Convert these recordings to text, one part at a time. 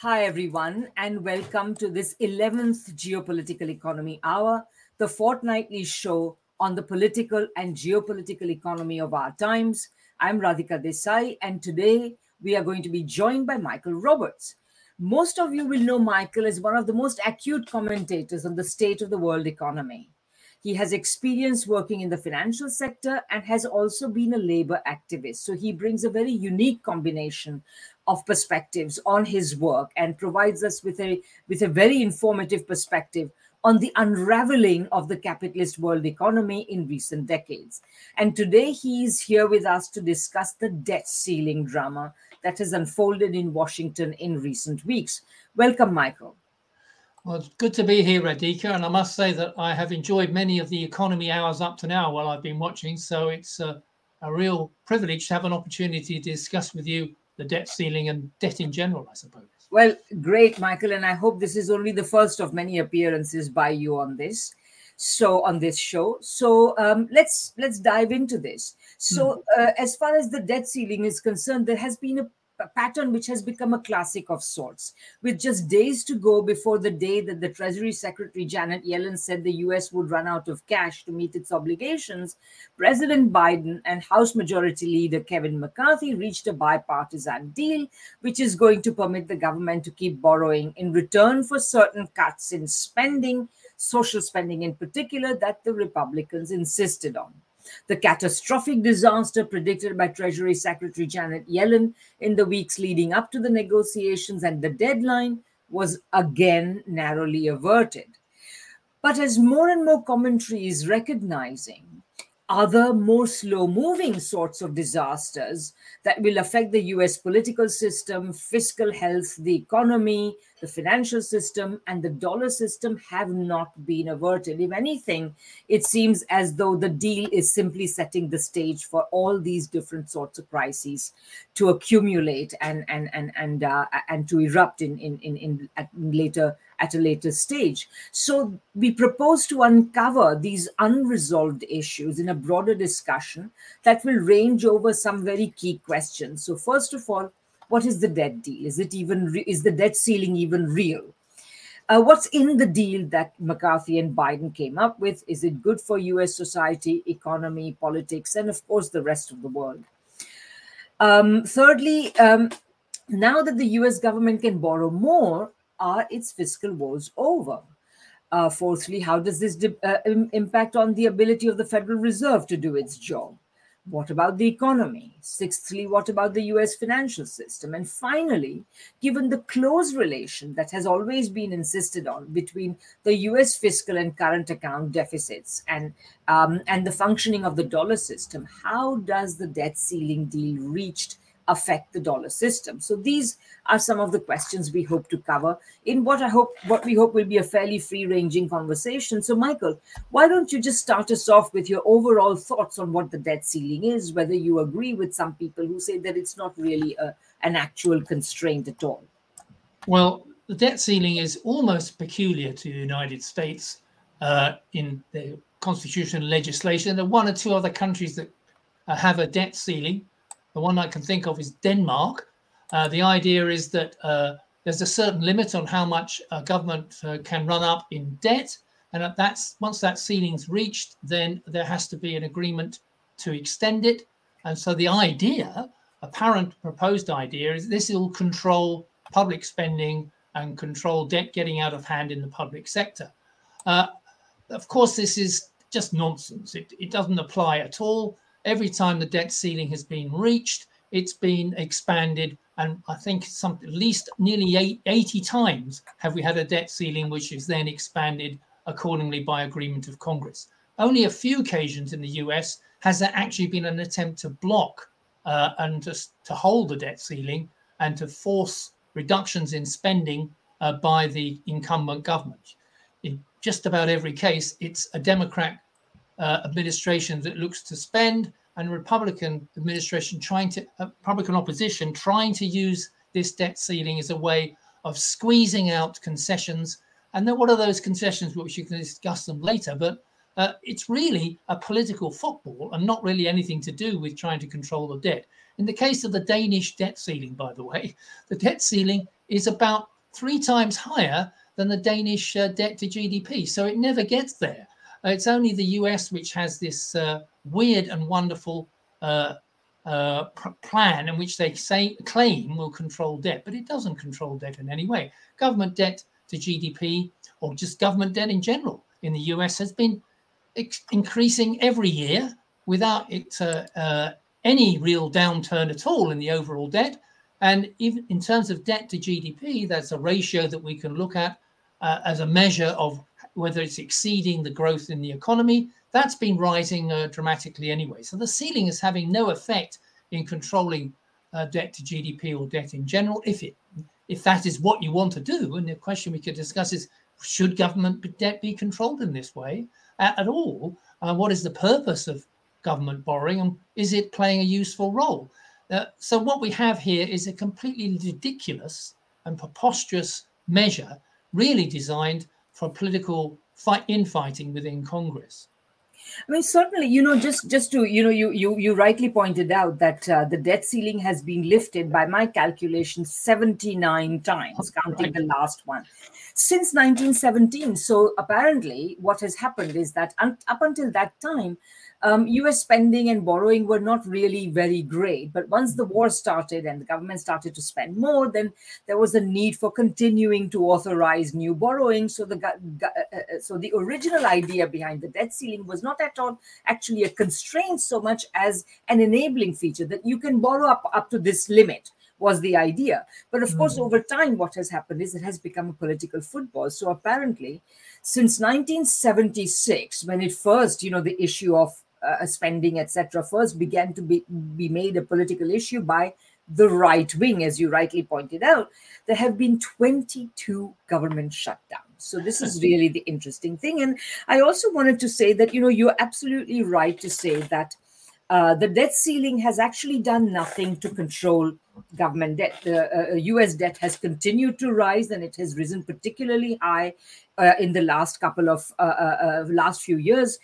Hi, everyone, and welcome to this 11th Geopolitical Economy Hour, the fortnightly show on the political and geopolitical economy of our times. I'm Radhika Desai, and today we are going to be joined by Michael Roberts. Most of you will know Michael as one of the most acute commentators on the state of the world economy. He has experience working in the financial sector and has also been a labor activist. So he brings a very unique combination of perspectives on his work and provides us with a with a very informative perspective on the unraveling of the capitalist world economy in recent decades. And today he's here with us to discuss the debt ceiling drama that has unfolded in Washington in recent weeks. Welcome, Michael. Well, it's good to be here, Radhika, and I must say that I have enjoyed many of the economy hours up to now while I've been watching. So it's a, a real privilege to have an opportunity to discuss with you the debt ceiling and debt in general, I suppose. Well, great, Michael, and I hope this is only the first of many appearances by you on this. So on this show, so um, let's let's dive into this. So mm. uh, as far as the debt ceiling is concerned, there has been a pattern which has become a classic of sorts. With just days to go before the day that the Treasury Secretary Janet Yellen said the US would run out of cash to meet its obligations, President Biden and House Majority Leader Kevin McCarthy reached a bipartisan deal, which is going to permit the government to keep borrowing in return for certain cuts in spending, social spending in particular, that the Republicans insisted on. The catastrophic disaster predicted by Treasury Secretary Janet Yellen in the weeks leading up to the negotiations and the deadline was again narrowly averted. But as more and more commentary is recognizing other more slow moving sorts of disasters that will affect the US political system, fiscal health, the economy, the financial system, and the dollar system have not been averted. If anything, it seems as though the deal is simply setting the stage for all these different sorts of crises to accumulate and and and and uh, and to erupt in in in, in at later at a later stage. So we propose to uncover these unresolved issues in a broader discussion that will range over some very key questions. So first of all, what is the debt deal? Is it even re- is the debt ceiling even real? Uh, what's in the deal that McCarthy and Biden came up with? Is it good for US society, economy, politics, and of course the rest of the world? Um, thirdly, um, now that the US government can borrow more, are its fiscal woes over? Uh, fourthly, how does this di- uh, impact on the ability of the Federal Reserve to do its job? What about the economy? Sixthly, what about the US financial system? And finally, given the close relation that has always been insisted on between the US fiscal and current account deficits and, um, and the functioning of the dollar system, how does the debt ceiling deal reached affect the dollar system? So these are some of the questions we hope to cover in what I hope what we hope will be a fairly free-ranging conversation. So Michael, why don't you just start us off with your overall thoughts on what the debt ceiling is, whether you agree with some people who say that it's not really a, an actual constraint at all? Well, the debt ceiling is almost peculiar to the United States uh, in the constitutional legislation. There are one or two other countries that uh, have a debt ceiling. The one I can think of is Denmark. Uh, the idea is that uh, there's a certain limit on how much a government uh, can run up in debt, and that's once that ceiling's reached, then there has to be an agreement to extend it. And so the idea, apparent proposed idea, is this will control public spending and control debt getting out of hand in the public sector. Uh, of course, this is just nonsense. It, it doesn't apply at all every time the debt ceiling has been reached, it's been expanded. And I think some at least nearly 80 times have we had a debt ceiling, which is then expanded accordingly by agreement of Congress. Only a few occasions in the US has there actually been an attempt to block uh, and to, to hold the debt ceiling and to force reductions in spending uh, by the incumbent government. In just about every case, it's a Democrat uh, administration that looks to spend and Republican administration trying to uh, Republican opposition trying to use this debt ceiling as a way of squeezing out concessions. And then what are those concessions, which you can discuss them later? But uh, it's really a political football and not really anything to do with trying to control the debt. In the case of the Danish debt ceiling, by the way, the debt ceiling is about three times higher than the Danish uh, debt to GDP. So it never gets there. Uh, it's only the US which has this uh, weird and wonderful uh, uh, plan in which they say claim will control debt, but it doesn't control debt in any way. Government debt to GDP or just government debt in general in the US has been increasing every year without it uh, any real downturn at all in the overall debt. And even in terms of debt to GDP, that's a ratio that we can look at uh, as a measure of whether it's exceeding the growth in the economy. That's been rising uh, dramatically anyway. So the ceiling is having no effect in controlling uh, debt to GDP or debt in general. If it, if that is what you want to do, and the question we could discuss is, should government debt be controlled in this way at, at all? Uh, what is the purpose of government borrowing, and is it playing a useful role? Uh, so what we have here is a completely ridiculous and preposterous measure, really designed for political fight infighting within Congress. I mean, certainly, you know, just just to you know, you you you rightly pointed out that uh, the debt ceiling has been lifted by my calculation seventy nine times, counting right. the last one, since nineteen seventeen. So apparently, what has happened is that un- up until that time, um, US spending and borrowing were not really very great. But once the war started and the government started to spend more, then there was a need for continuing to authorize new borrowing. So the uh, uh, uh, so the original idea behind the debt ceiling was not at all actually a constraint so much as an enabling feature that you can borrow up up to this limit was the idea. But of mm. course, over time, what has happened is it has become a political football. So apparently, since 1976, when it first, you know, the issue of spending, etc., first began to be, be made a political issue by the right wing, as you rightly pointed out, there have been 22 government shutdowns. So this is really the interesting thing. And I also wanted to say that, you know, you're absolutely right to say that uh, the debt ceiling has actually done nothing to control government debt. The uh, US uh, debt has continued to rise and it has risen particularly high uh, in the last couple of uh, uh, last few years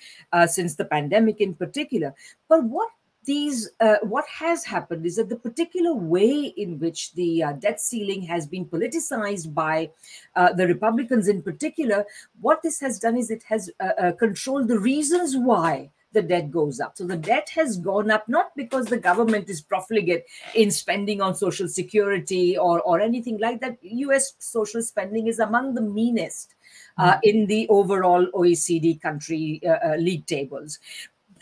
since the pandemic in particular. But what these uh, what has happened is that the particular way in which the uh, debt ceiling has been politicized by uh, the republicans in particular what this has done is it has controlled the reasons why the debt goes up. So the debt has gone up not because the government is profligate in spending on social security or, or anything like that. US social spending is among the meanest uh, hmm. in the overall OECD country uh, uh, league tables.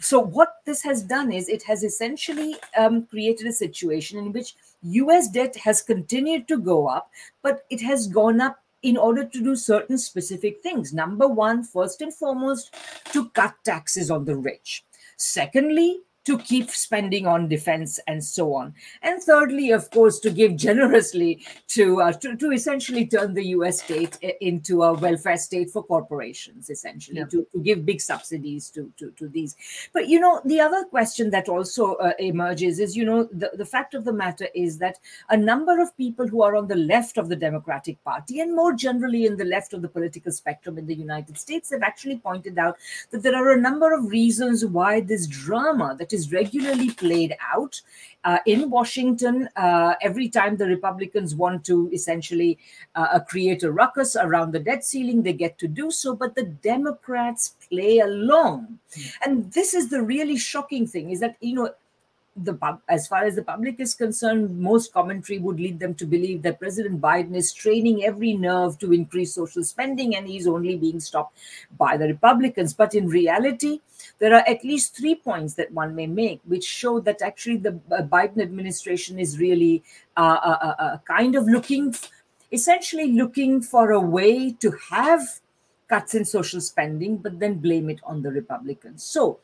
So, what this has done is it has essentially um, created a situation in which US debt has continued to go up, but it has gone up in order to do certain specific things. Number one, first and foremost, to cut taxes on the rich. Secondly, to keep spending on defense and so on. And thirdly, of course, to give generously to, uh, to, to, essentially turn the US state into a welfare state for corporations, essentially, yeah. to, to give big subsidies to, to, to these. But, you know, the other question that also uh, emerges is, you know, the, the fact of the matter is that a number of people who are on the left of the Democratic Party and more generally in the left of the political spectrum in the United States have actually pointed out that there are a number of reasons why this drama that is regularly played out uh, in Washington uh, every time the Republicans want to essentially uh, uh, create a ruckus around the debt ceiling. They get to do so, but the Democrats play along, mm. and this is the really shocking thing: is that you know the as far as the public is concerned, most commentary would lead them to believe that President Biden is straining every nerve to increase social spending, and he's only being stopped by the Republicans. But in reality, there are at least three points that one may make, which show that actually the uh, Biden administration is really uh, uh, uh, uh, kind of looking, essentially looking for a way to have cuts in social spending, but then blame it on the Republicans. So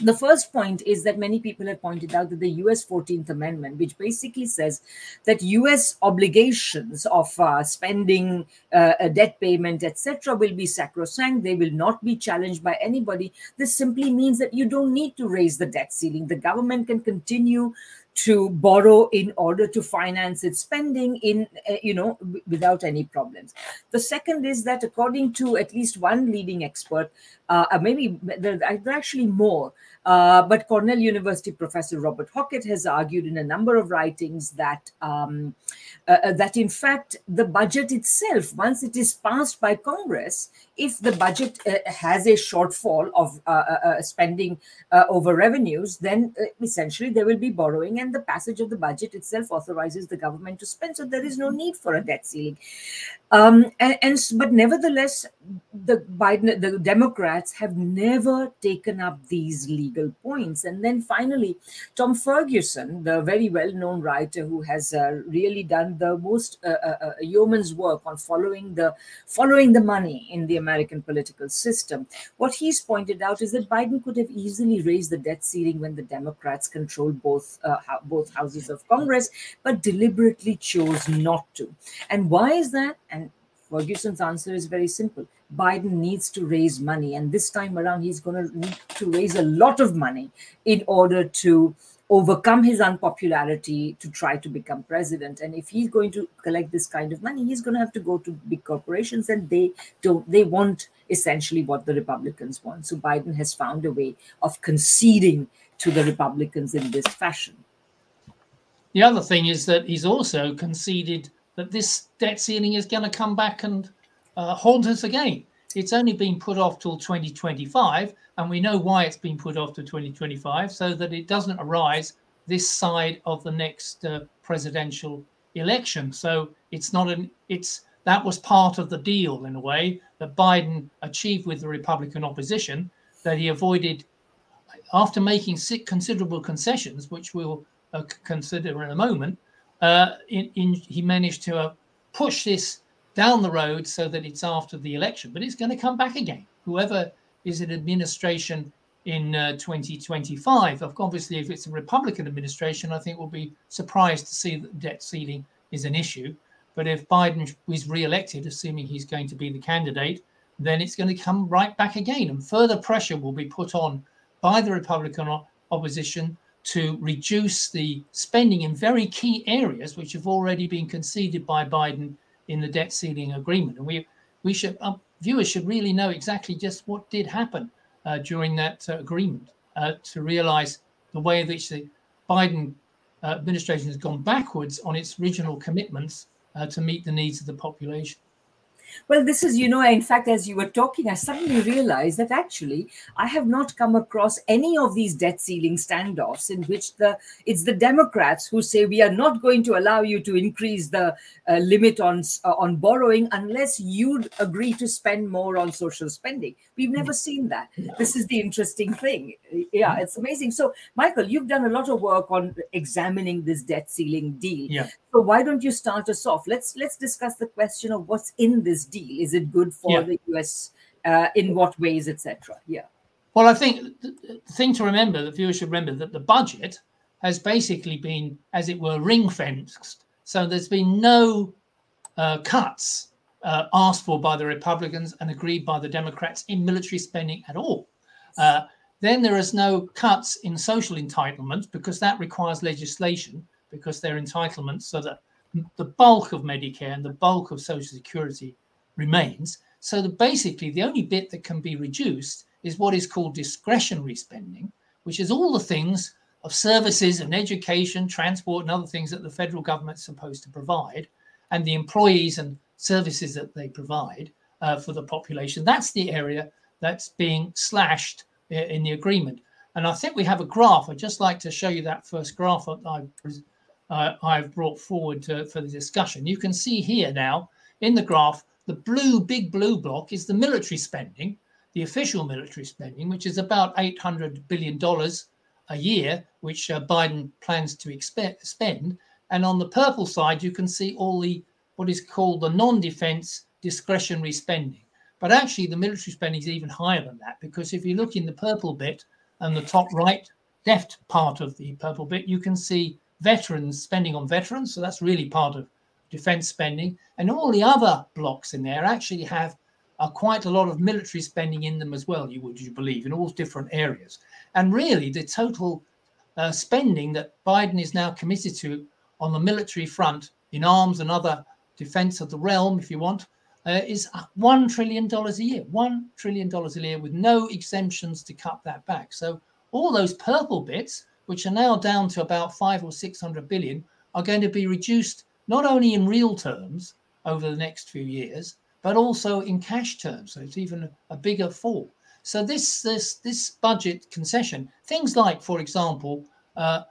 the first point is that many people have pointed out that the US 14th Amendment, which basically says that US obligations of uh, spending, uh, debt payment, etc., will be sacrosanct. They will not be challenged by anybody. This simply means that you don't need to raise the debt ceiling. The government can continue to borrow in order to finance its spending in uh, you know without any problems the second is that according to at least one leading expert uh, maybe there are actually more. Uh, but Cornell University professor Robert Hockett has argued in a number of writings that um, uh, uh, that in fact the budget itself, once it is passed by Congress, if the budget uh, has a shortfall of uh, spending over revenues, then essentially there will be borrowing, and the passage of the budget itself authorizes the government to spend. So there is no need for a debt ceiling. Um, and, and but nevertheless, the Biden, the Democrats have never taken up these legal points. And then finally, Tom Ferguson, the very well-known writer who has uh, really done the most uh, uh, uh, yeoman's work on following the following the money in the American political system, what he's pointed out is that Biden could have easily raised the debt ceiling when the Democrats controlled both uh, both houses of Congress, but deliberately chose not to. And why is that? And Ferguson's answer is very simple. Biden needs to raise money. And this time around, he's going to need to raise a lot of money in order to overcome his unpopularity to try to become president. And if he's going to collect this kind of money he's going to have to go to big corporations and they don't they want essentially what the republicans want. So biden has found a way of conceding to the republicans in this fashion. The other thing is that he's also conceded that this debt ceiling is going to come back and uh, haunt us again. It's only been put off till 2025, and we know why it's been put off to 2025, so that it doesn't arise this side of the next uh, presidential election. So it's not an it's that was part of the deal in a way that Biden achieved with the Republican opposition that he avoided after making considerable concessions, which we'll uh, consider in a moment uh, in, in, he managed to uh, push this down the road so that it's after the election, but it's going to come back again. Whoever is in administration in uh, 2025, obviously, if it's a Republican administration, I think we'll be surprised to see that debt ceiling is an issue. But if Biden is re-elected, assuming he's going to be the candidate, then it's going to come right back again, and further pressure will be put on by the Republican opposition to reduce the spending in very key areas which have already been conceded by Biden in the debt ceiling agreement. And we we should our viewers should really know exactly just what did happen uh, during that uh, agreement uh, to realize the way in which the Biden uh, administration has gone backwards on its original commitments uh, to meet the needs of the population. Well, this is, you know, in fact, as you were talking, I suddenly realized that actually I have not come across any of these debt ceiling standoffs in which the it's the Democrats who say we are not going to allow you to increase the uh, limit on uh, on borrowing unless you agree to spend more on social spending. We've never mm. seen that. This is the interesting thing. Yeah, mm. it's amazing. So, Michael, you've done a lot of work on examining this debt ceiling deal. Yeah. So why don't you start us off? Let's let's discuss the question of what's in this deal. Is it good for yeah. the US? Uh, in what ways, etc. Yeah. Well, I think the thing to remember, the viewers should remember that the budget has basically been, as it were, ring fenced. So there's been no uh, cuts uh, asked for by the Republicans and agreed by the Democrats in military spending at all. Uh, then there is no cuts in social entitlements because that requires legislation because they're entitlements so that the bulk of Medicare and the bulk of Social Security remains. So that basically the only bit that can be reduced is what is called discretionary spending, which is all the things of services and education, transport, and other things that the federal government's supposed to provide, and the employees and services that they provide uh, for the population. That's the area that's being slashed uh, in the agreement. And I think we have a graph. I'd just like to show you that first graph I, uh, I've brought forward for the discussion. You can see here now in the graph, the blue, big blue block is the military spending, the official military spending, which is about $800 billion a year, which uh, Biden plans to expect, spend. And on the purple side, you can see all the what is called the non-defense discretionary spending. But actually, the military spending is even higher than that because if you look in the purple bit and the top right left part of the purple bit, you can see veterans spending on veterans. So that's really part of defense spending. And all the other blocks in there actually have uh, quite a lot of military spending in them as well, you would you believe, in all different areas. And really, the total uh, spending that Biden is now committed to on the military front in arms and other defense of the realm, if you want, uh, is $1 trillion a year, $1 trillion a year with no exemptions to cut that back. So all those purple bits, which are now down to about five or 600 billion, are going to be reduced not only in real terms over the next few years, but also in cash terms. So it's even a bigger fall. So this this this budget concession, things like, for example, uh,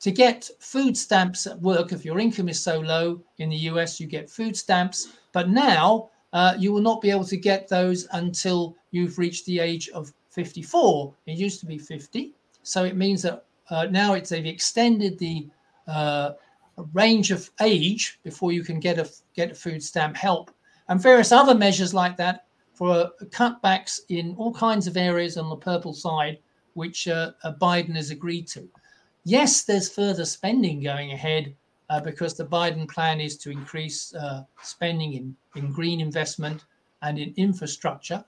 to get food stamps at work, if your income is so low in the US, you get food stamps. But now uh, you will not be able to get those until you've reached the age of 54. It used to be 50. So it means that uh, now it's they've extended the uh, range of age before you can get a get a food stamp help and various other measures like that for cutbacks in all kinds of areas on the purple side, which uh, uh, Biden has agreed to. Yes, there's further spending going ahead uh, because the Biden plan is to increase uh, spending in, in green investment and in infrastructure,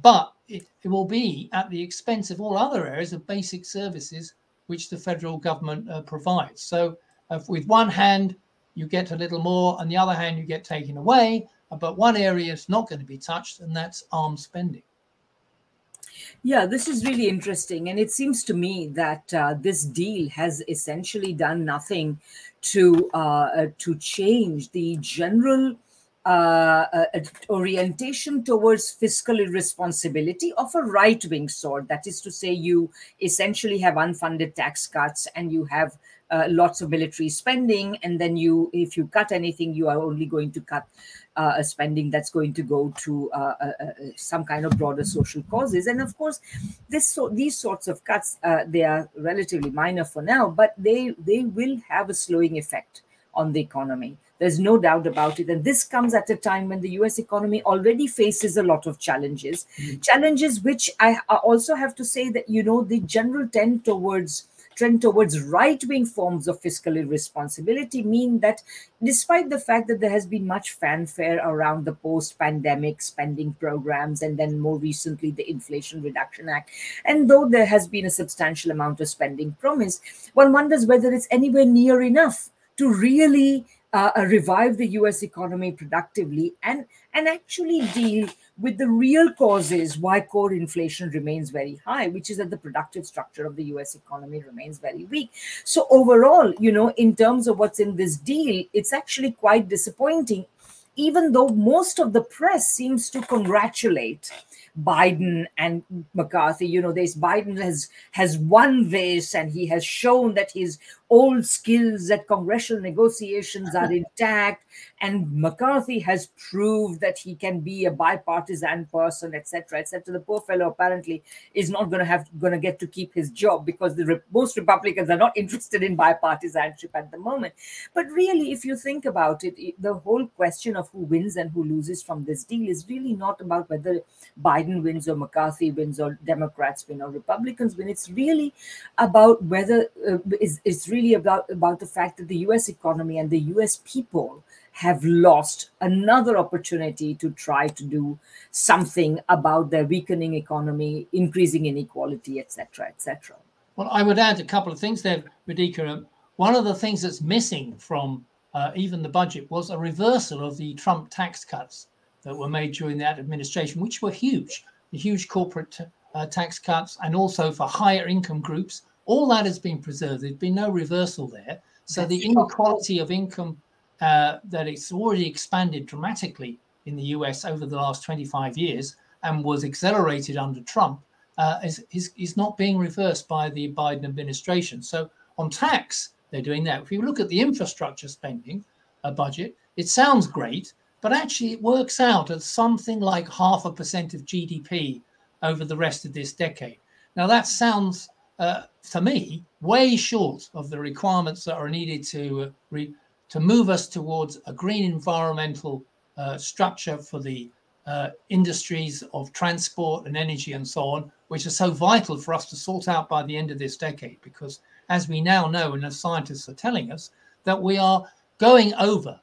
but it, it, will be at the expense of all other areas of basic services which the federal government uh, provides. So, uh, with one hand, you get a little more, and the other hand, you get taken away. But one area is not going to be touched, and that's arms spending. Yeah, this is really interesting. And it seems to me that uh, this deal has essentially done nothing to, uh, uh, to change the general uh, uh, orientation towards fiscal irresponsibility of a right wing sort. That is to say, you essentially have unfunded tax cuts and you have uh, lots of military spending. And then you if you cut anything you are only going to cut uh, a spending that's going to go to uh, uh, some kind of broader social causes. And of course this so these sorts of cuts they are relatively minor for now but they they will have a slowing effect on the economy there's no doubt about it and this comes at a time when the us economy already faces a lot of challenges mm-hmm. challenges which i also have to say that you know the general tend towards trend towards right wing forms of fiscal irresponsibility mean that despite the fact that there has been much fanfare around the post pandemic spending programs and then more recently the Inflation Reduction Act, and though there has been a substantial amount of spending promised, one wonders whether it's anywhere near enough to really uh, uh, revive the US economy productively and, and actually deal with the real causes why core inflation remains very high, which is that the productive structure of the US economy remains very weak. So, overall, you know, in terms of what's in this deal, it's actually quite disappointing, even though most of the press seems to congratulate Biden and McCarthy. You know, this Biden has has won this, and he has shown that his old skills at congressional negotiations are intact, and McCarthy has proved that he can be a bipartisan person, etc., etc. The poor fellow apparently is not going to have going to get to keep his job because the most Republicans are not interested in bipartisanship at the moment. But really, if you think about it, the whole question of who wins and who loses from this deal is really not about whether Biden wins or McCarthy wins or Democrats win or Republicans win. It's really about whether uh, it's, it's really about about the fact that the U.S. economy and the U.S. people have lost another opportunity to try to do something about their weakening economy, increasing inequality, etc., etc. Well, I would add a couple of things there, Radhika. One of the things that's missing from uh, even the budget was a reversal of the Trump tax cuts that were made during that administration, which were huge, the huge corporate uh, tax cuts, and also for higher income groups. All that has been preserved. There's been no reversal there. So the inequality of income uh, that it's already expanded dramatically in the US over the last 25 years and was accelerated under Trump uh, is, is, is not being reversed by the Biden administration. So on tax, they're doing that. If you look at the infrastructure spending uh, budget, it sounds great, but actually it works out at something like half a percent of GDP over the rest of this decade. Now that sounds, uh, to me, way short of the requirements that are needed to uh, re- to move us towards a green environmental uh, structure for the uh, industries of transport and energy and so on, which are so vital for us to sort out by the end of this decade. Because as we now know, and as scientists are telling us, that we are going over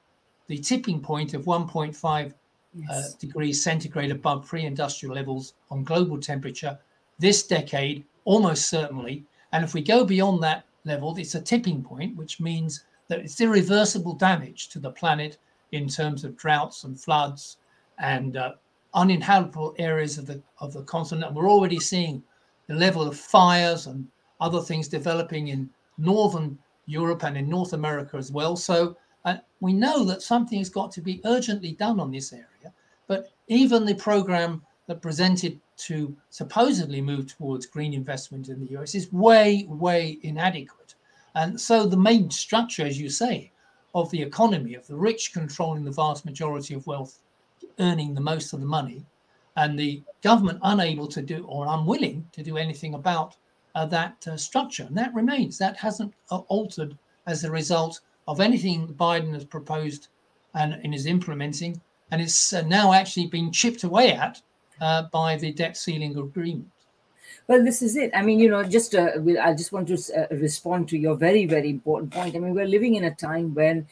the tipping point of 1.5 uh, yes. degrees centigrade above pre industrial levels on global temperature this decade, almost certainly. And if we go beyond that level, it's a tipping point, which means that it's irreversible damage to the planet in terms of droughts and floods and uh, uninhabitable areas of the of the continent. We're already seeing the level of fires and other things developing in northern Europe and in North America as well. So uh, we know that something has got to be urgently done on this area. But even the program that presented to supposedly move towards green investment in the US is way, way inadequate. And so the main structure, as you say, of the economy, of the rich controlling the vast majority of wealth, earning the most of the money, and the government unable to do or unwilling to do anything about uh, that uh, structure. And that remains, that hasn't uh, altered as a result of anything Biden has proposed and, and is implementing. And it's uh, now actually being chipped away at uh, by the debt ceiling agreement. Well, this is it. I mean, you know, just uh, I just want to uh, respond to your very, very important point. I mean, we're living in a time when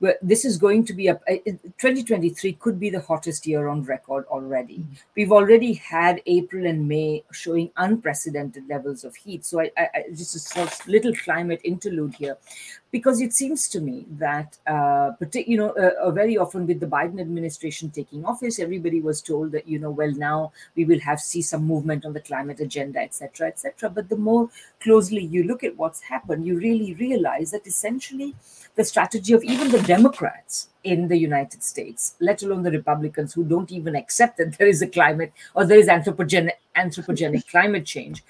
but this is going to be a 2023 could be the hottest year on record already. Mm-hmm. We've already had April and May showing unprecedented levels of heat. So I, I, I just a little climate interlude here, because it seems to me that uh, you know uh, uh, very often with the Biden administration taking office, everybody was told that you know well now we will have see some movement on the climate agenda, etc., etc. But the more closely you look at what's happened, you really realize that essentially the strategy of even the Democrats in the United States, let alone the Republicans who don't even accept that there is a climate or there is anthropogenic, anthropogenic climate change.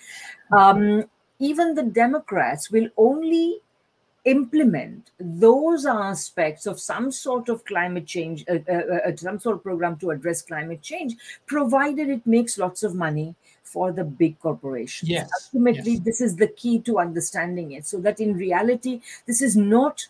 Um, even the Democrats will only implement those aspects of some sort of climate change, uh, uh, uh, some sort of program to address climate change, provided it makes lots of money for the big corporations. Yes. Ultimately, yes. this is the key to understanding it. So that in reality, this is not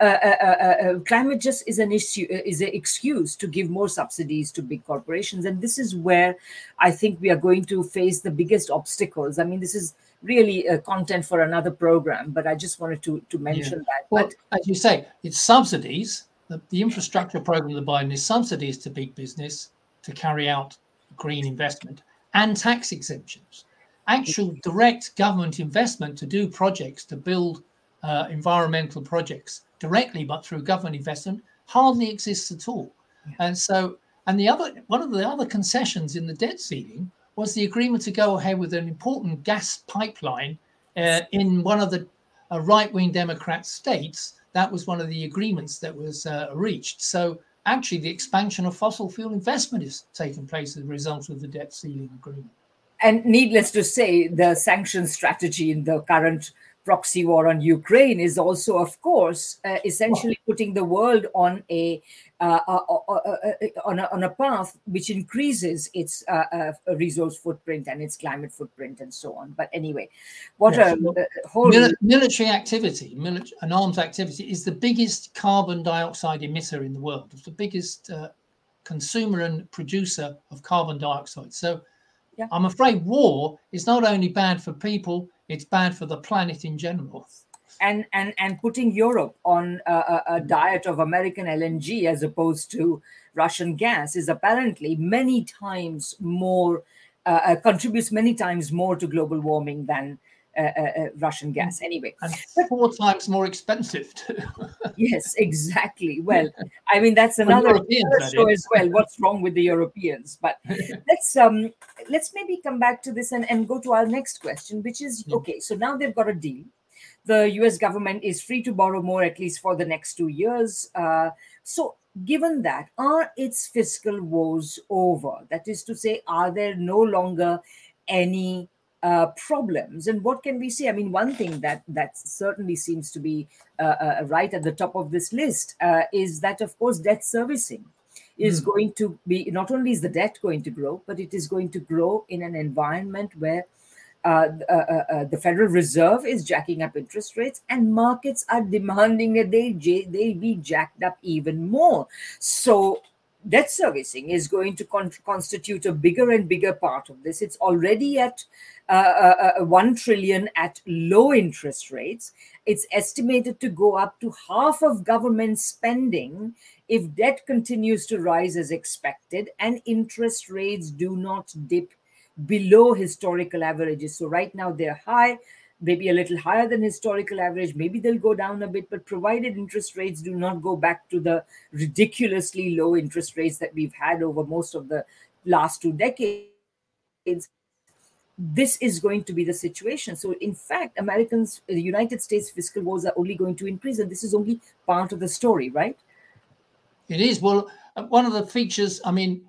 uh, uh, uh, uh, climate just is an issue, uh, is an excuse to give more subsidies to big corporations, and this is where I think we are going to face the biggest obstacles. I mean, this is really content for another program, but I just wanted to to mention yeah. that. Well, but, as you say, it's subsidies. The, the infrastructure program of the Biden is subsidies to big business to carry out green investment and tax exemptions. Actual direct government investment to do projects to build uh, environmental projects directly, but through government investment, hardly exists at all. Yeah. And so, and the other one of the other concessions in the debt ceiling was the agreement to go ahead with an important gas pipeline uh, in one of the uh, right-wing Democrat states. That was one of the agreements that was uh, reached. So actually, the expansion of fossil fuel investment is taking place as a result of the debt ceiling agreement. And needless to say, the sanctions strategy in the current proxy war on Ukraine is also, of course, uh, essentially putting the world on a, uh, uh, uh, uh, uh on a on a path which increases its resource footprint and its climate footprint and so on. But anyway, what yes. a, whole Mil- military activity, mili- an arms activity, is the biggest carbon dioxide emitter in the world. It's the biggest consumer and producer of carbon dioxide. So. Yeah. I'm afraid war is not only bad for people, it's bad for the planet in general. And and and putting Europe on a, a, diet of American LNG as opposed to Russian gas is apparently many times more uh, uh, contributes many times more to global warming than Uh, uh, uh, Russian gas. Mm. Anyway, and four times more expensive too. yes, exactly. Well, I mean that's another, another show as well. What's wrong with the Europeans? But let's um let's maybe come back to this and, and go to our next question, which is yeah. okay. So now they've got a deal. The U.S. government is free to borrow more, at least for the next two years. Uh, so given that, are its fiscal woes over? That is to say, are there no longer any uh, problems. And what can we say? I mean, one thing that that certainly seems to be uh, uh, right at the top of this list uh, is that, of course, debt servicing is mm. going to be not only is the debt going to grow, but it is going to grow in an environment where. Uh, uh, the Federal Reserve is jacking up interest rates, and markets are demanding that they they be jacked up even more. So debt servicing is going to con- constitute a bigger and bigger part of this. It's already at uh, uh, uh, Uh, uh, uh, 1 trillion at low interest rates. It's estimated to go up to half of government spending if debt continues to rise as expected and interest rates do not dip below historical averages. So, right now they're high maybe a little higher than historical average. Maybe they'll go down a bit, but provided interest rates do not go back to the ridiculously low interest rates that we've had over most of the last two decades, this is going to be the situation. So, in fact, Americans, the United States fiscal woes are only going to increase, and this is only part of the story, right? It is. Well, one of the features, I mean,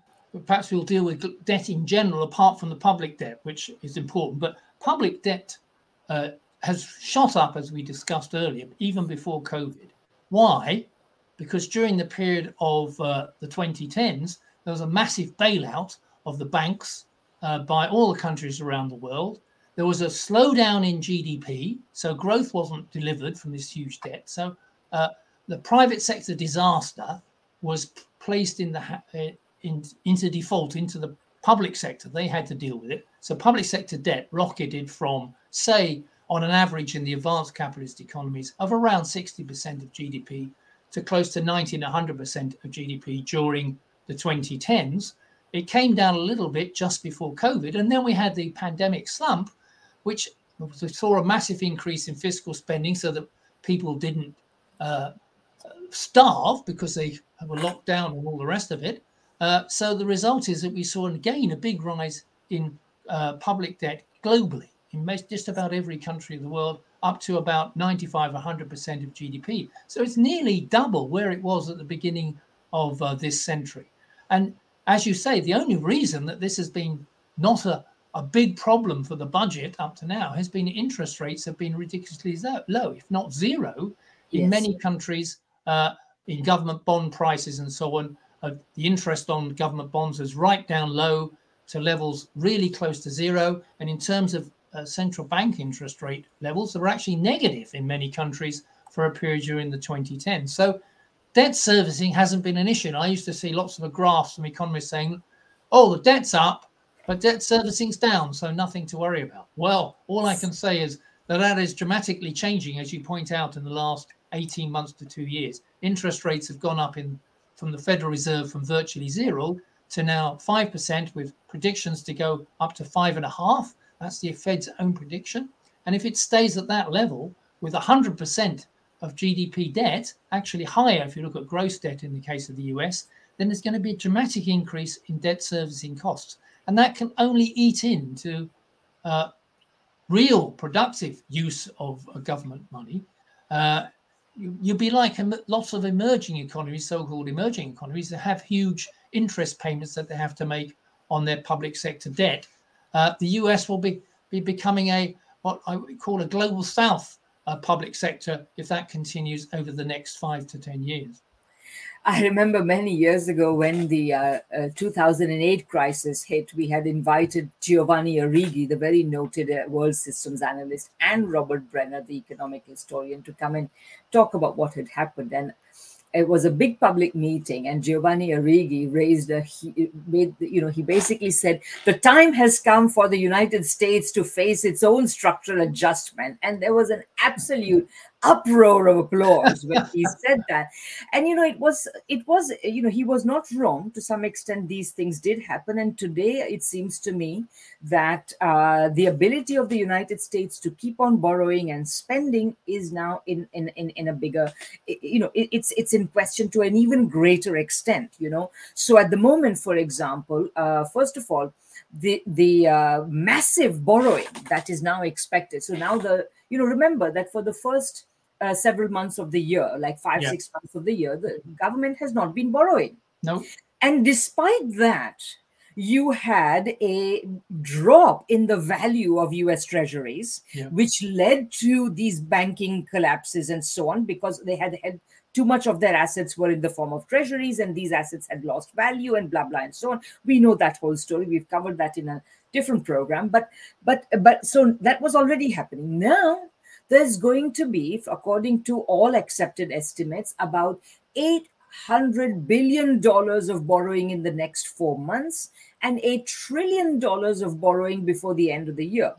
perhaps we'll deal with debt in general, apart from the public debt, which is important, but public debt uh, has shot up, as we discussed earlier, even before COVID. Why? Because during the period of uh, the 2010s, there was a massive bailout of the banks uh, by all the countries around the world. There was a slowdown in GDP, so growth wasn't delivered from this huge debt. So uh, the private sector disaster was placed in the uh, in, into default into the public sector. They had to deal with it. So public sector debt rocketed from, say, on an average in the advanced capitalist economies of around 60% of GDP to close to 90 and 100% of GDP during the 2010s. It came down a little bit just before COVID. And then we had the pandemic slump, which saw a massive increase in fiscal spending so that people didn't uh, starve because they were locked down and all the rest of it. Uh, so the result is that we saw again a big rise in uh, public debt globally in most, just about every country of the world, up to about 95, 100% of GDP. So it's nearly double where it was at the beginning of uh, this century. And as you say, the only reason that this has been not a, a big problem for the budget up to now has been interest rates have been ridiculously low, if not zero, in yes. many countries, uh, in government bond prices and so on. Uh, the interest on government bonds is right down low to levels really close to zero. And in terms of uh, central bank interest rate levels, they were actually negative in many countries for a period during the 2010s. So debt servicing hasn't been an issue. And I used to see lots of graphs from economists saying, oh, the debt's up, but debt servicing's down, so nothing to worry about. Well, all I can say is that that is dramatically changing, as you point out, in the last 18 months to two years. Interest rates have gone up in from the Federal Reserve from virtually zero to now 5%, with predictions to go up to five and a half. That's the Fed's own prediction. And if it stays at that level with 100% of GDP debt, actually higher if you look at gross debt in the case of the US, then there's going to be a dramatic increase in debt servicing costs. And that can only eat into uh, real productive use of uh, government money. Uh, you, you'd be like lots of emerging economies, so called emerging economies, that have huge interest payments that they have to make on their public sector debt. Uh, the US will be, be becoming a what I would call a global south uh, public sector if that continues over the next five to 10 years. I remember many years ago when the uh, uh, 2008 crisis hit, we had invited Giovanni Arrighi, the very noted uh, world systems analyst, and Robert Brenner, the economic historian, to come and talk about what had happened. And it was a big public meeting and giovanni arrighi raised a he made you know he basically said the time has come for the united states to face its own structural adjustment. And there was an absolute uproar of applause when he said that. And you know it was it was you know he was not wrong to some extent. These things did happen. And today it seems to me that uh, the ability of the united states to keep on borrowing and spending is now in in in, in a bigger you know it, it's it's in question to an even greater extent you know. So at the moment for example uh, first of all the the uh, massive borrowing that is now expected. So now the you know remember that for the first uh, several months of the year, like five, yeah. six months of the year, the government has not been borrowing. No. And despite that, you had a drop in the value of US treasuries, yeah. which led to these banking collapses and so on, because they had had too much of their assets were in the form of treasuries and these assets had lost value and blah blah and so on we know that whole story we've covered that in a different program but but but so that was already happening now there's going to be, according to all accepted estimates, about $800 billion of borrowing in the next four months and a trillion dollars of borrowing before the end of the year.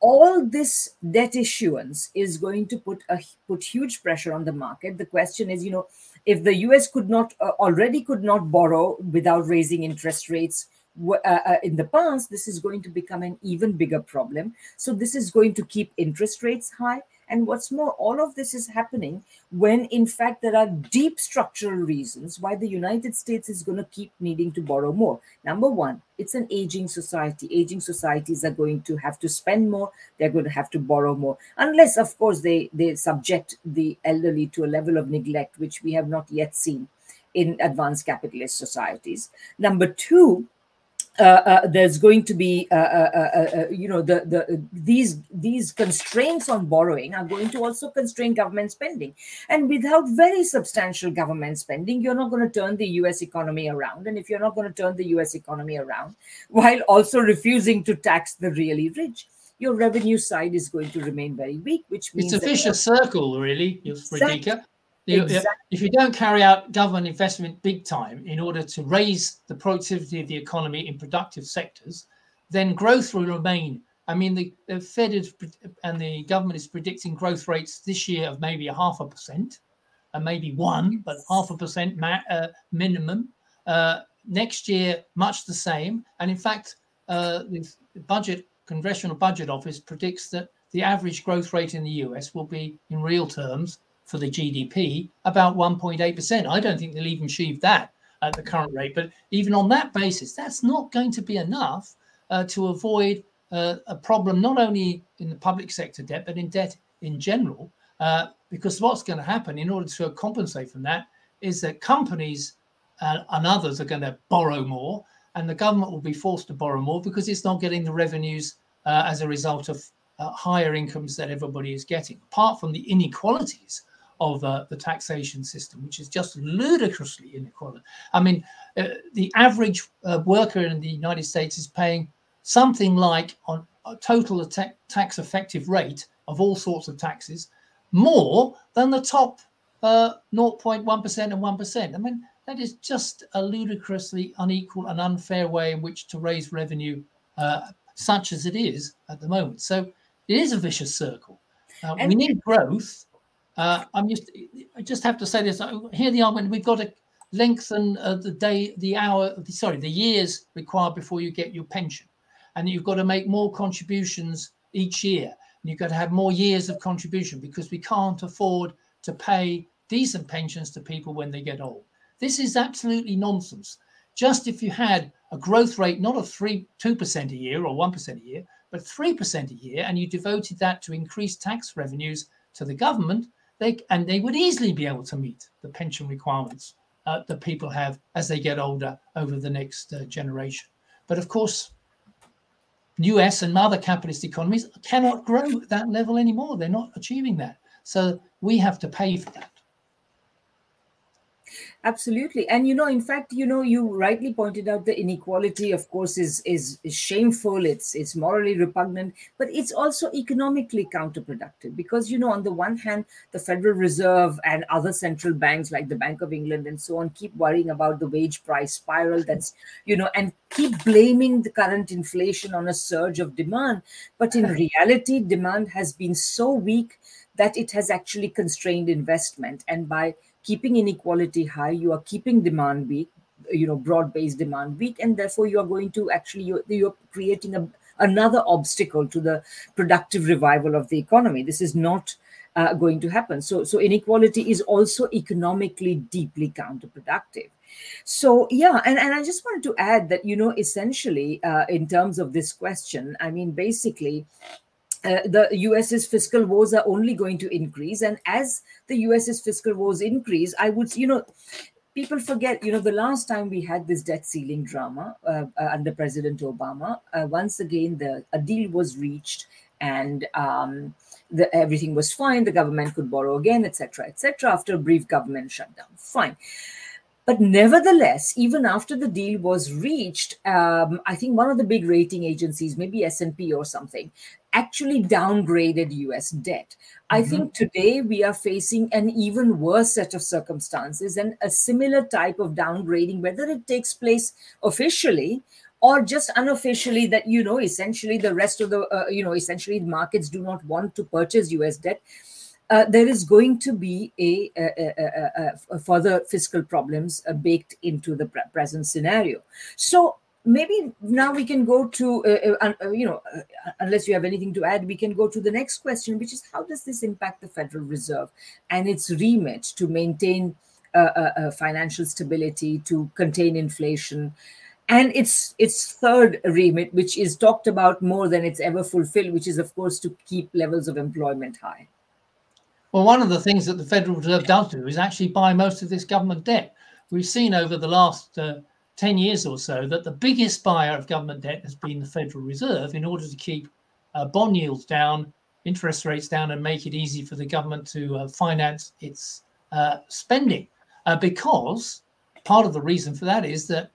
All this debt issuance is going to put a put huge pressure on the market. The question is, you know, if the US could not uh, already could not borrow without raising interest rates uh, uh, in the past, this is going to become an even bigger problem. So this is going to keep interest rates high. And what's more, all of this is happening when, in fact, there are deep structural reasons why the United States is going to keep needing to borrow more. Number one, it's an aging society. Aging societies are going to have to spend more. They're going to have to borrow more, unless, of course, they they subject the elderly to a level of neglect which we have not yet seen in advanced capitalist societies. Number two, uh, uh, there's going to be, uh, uh, you know, the the these these constraints on borrowing are going to also constrain government spending, and without very substantial government spending, you're not going to turn the U.S. economy around. And if you're not going to turn the U.S. economy around, while also refusing to tax the really rich, your revenue side is going to remain very weak, which means it's a vicious circle, really, exactly. Exactly. If you don't carry out government investment big time in order to raise the productivity of the economy in productive sectors, then growth will remain. I mean, the, the Fed is, and the government is predicting growth rates this year of maybe a half a percent, and maybe one, but half a percent ma- uh, minimum. Uh, next year, much the same. And in fact, uh, the budget, Congressional Budget Office predicts that the average growth rate in the US will be, in real terms, for the GDP, about 1.8%. I don't think they'll even achieve that at the current rate. But even on that basis, that's not going to be enough uh, to avoid uh, a problem not only in the public sector debt, but in debt in general. Uh, because what's going to happen in order to compensate from that is that companies uh, and others are going to borrow more, and the government will be forced to borrow more because it's not getting the revenues uh, as a result of uh, higher incomes that everybody is getting. Apart from the inequalities of uh, the taxation system, which is just ludicrously inequal. I mean, uh, the average uh, worker in the United States is paying something like on a total ta- tax effective rate of all sorts of taxes more than the top 0.1% uh, and 1%. I mean, that is just a ludicrously unequal and unfair way in which to raise revenue, uh, such as it is at the moment. So it is a vicious circle. Uh, we need growth, uh, I'm just, I just have to say this. I hear the argument we've got to lengthen uh, the day, the hour, sorry, the years required before you get your pension, and you've got to make more contributions each year, and you've got to have more years of contribution because we can't afford to pay decent pensions to people when they get old. This is absolutely nonsense. Just if you had a growth rate not of three, two percent a year or one percent a year, but three percent a year, and you devoted that to increased tax revenues to the government, they and they would easily be able to meet the pension requirements uh, that people have as they get older over the next uh, generation. But of course, US and other capitalist economies cannot grow at that level anymore. They're not achieving that. So we have to pay for that absolutely. And you know in fact you know you rightly pointed out the inequality of course is, is is shameful it's it's morally repugnant but it's also economically counterproductive because you know on the one hand the federal reserve and other central banks like the bank of england and so on keep worrying about the wage price spiral that's you know and keep blaming the current inflation on a surge of demand. But in reality demand has been so weak that it has actually constrained investment. And by keeping inequality high you are keeping demand weak you know broad-based demand weak and therefore you are going to actually you're, you're creating a, another obstacle to the productive revival of the economy. This is not uh, going to happen. So so inequality is also economically deeply counterproductive. So yeah and, and i just wanted to add that you know essentially uh, in terms of this question i mean basically uh, the US's fiscal woes are only going to increase. And as the US's fiscal woes increase, I would, you know, people forget, you know, the last time we had this debt ceiling drama uh, uh, under President Obama, uh, once again, the a deal was reached and um, the, everything was fine. The government could borrow again, etc., etc. after a brief government shutdown. Fine. But nevertheless, even after the deal was reached, um, I think one of the big rating agencies, maybe S&P or something, actually downgraded US debt. Mm-hmm. I think today we are facing an even worse set of circumstances and a similar type of downgrading, whether it takes place officially or just unofficially that you know essentially the rest of the uh, you know essentially the markets do not want to purchase us debt uh, there is going to be a, a, a, a further fiscal problems uh, baked into the present scenario. So maybe now we can go to uh, uh, uh you know uh, unless you have anything to add we can go to the next question which is how does this impact the federal reserve and its remit to maintain uh, uh, financial stability to contain inflation? And its its third remit which is talked about more than it's ever fulfilled which is of course to keep levels of employment high. Well one of the things that the federal reserve does do is actually buy most of this government debt. We've seen over the last 10 years or so that the biggest buyer of government debt has been the Federal Reserve in order to keep uh, bond yields down, interest rates down, and make it easy for the government to uh, finance its uh, spending. Uh, because part of the reason for that is that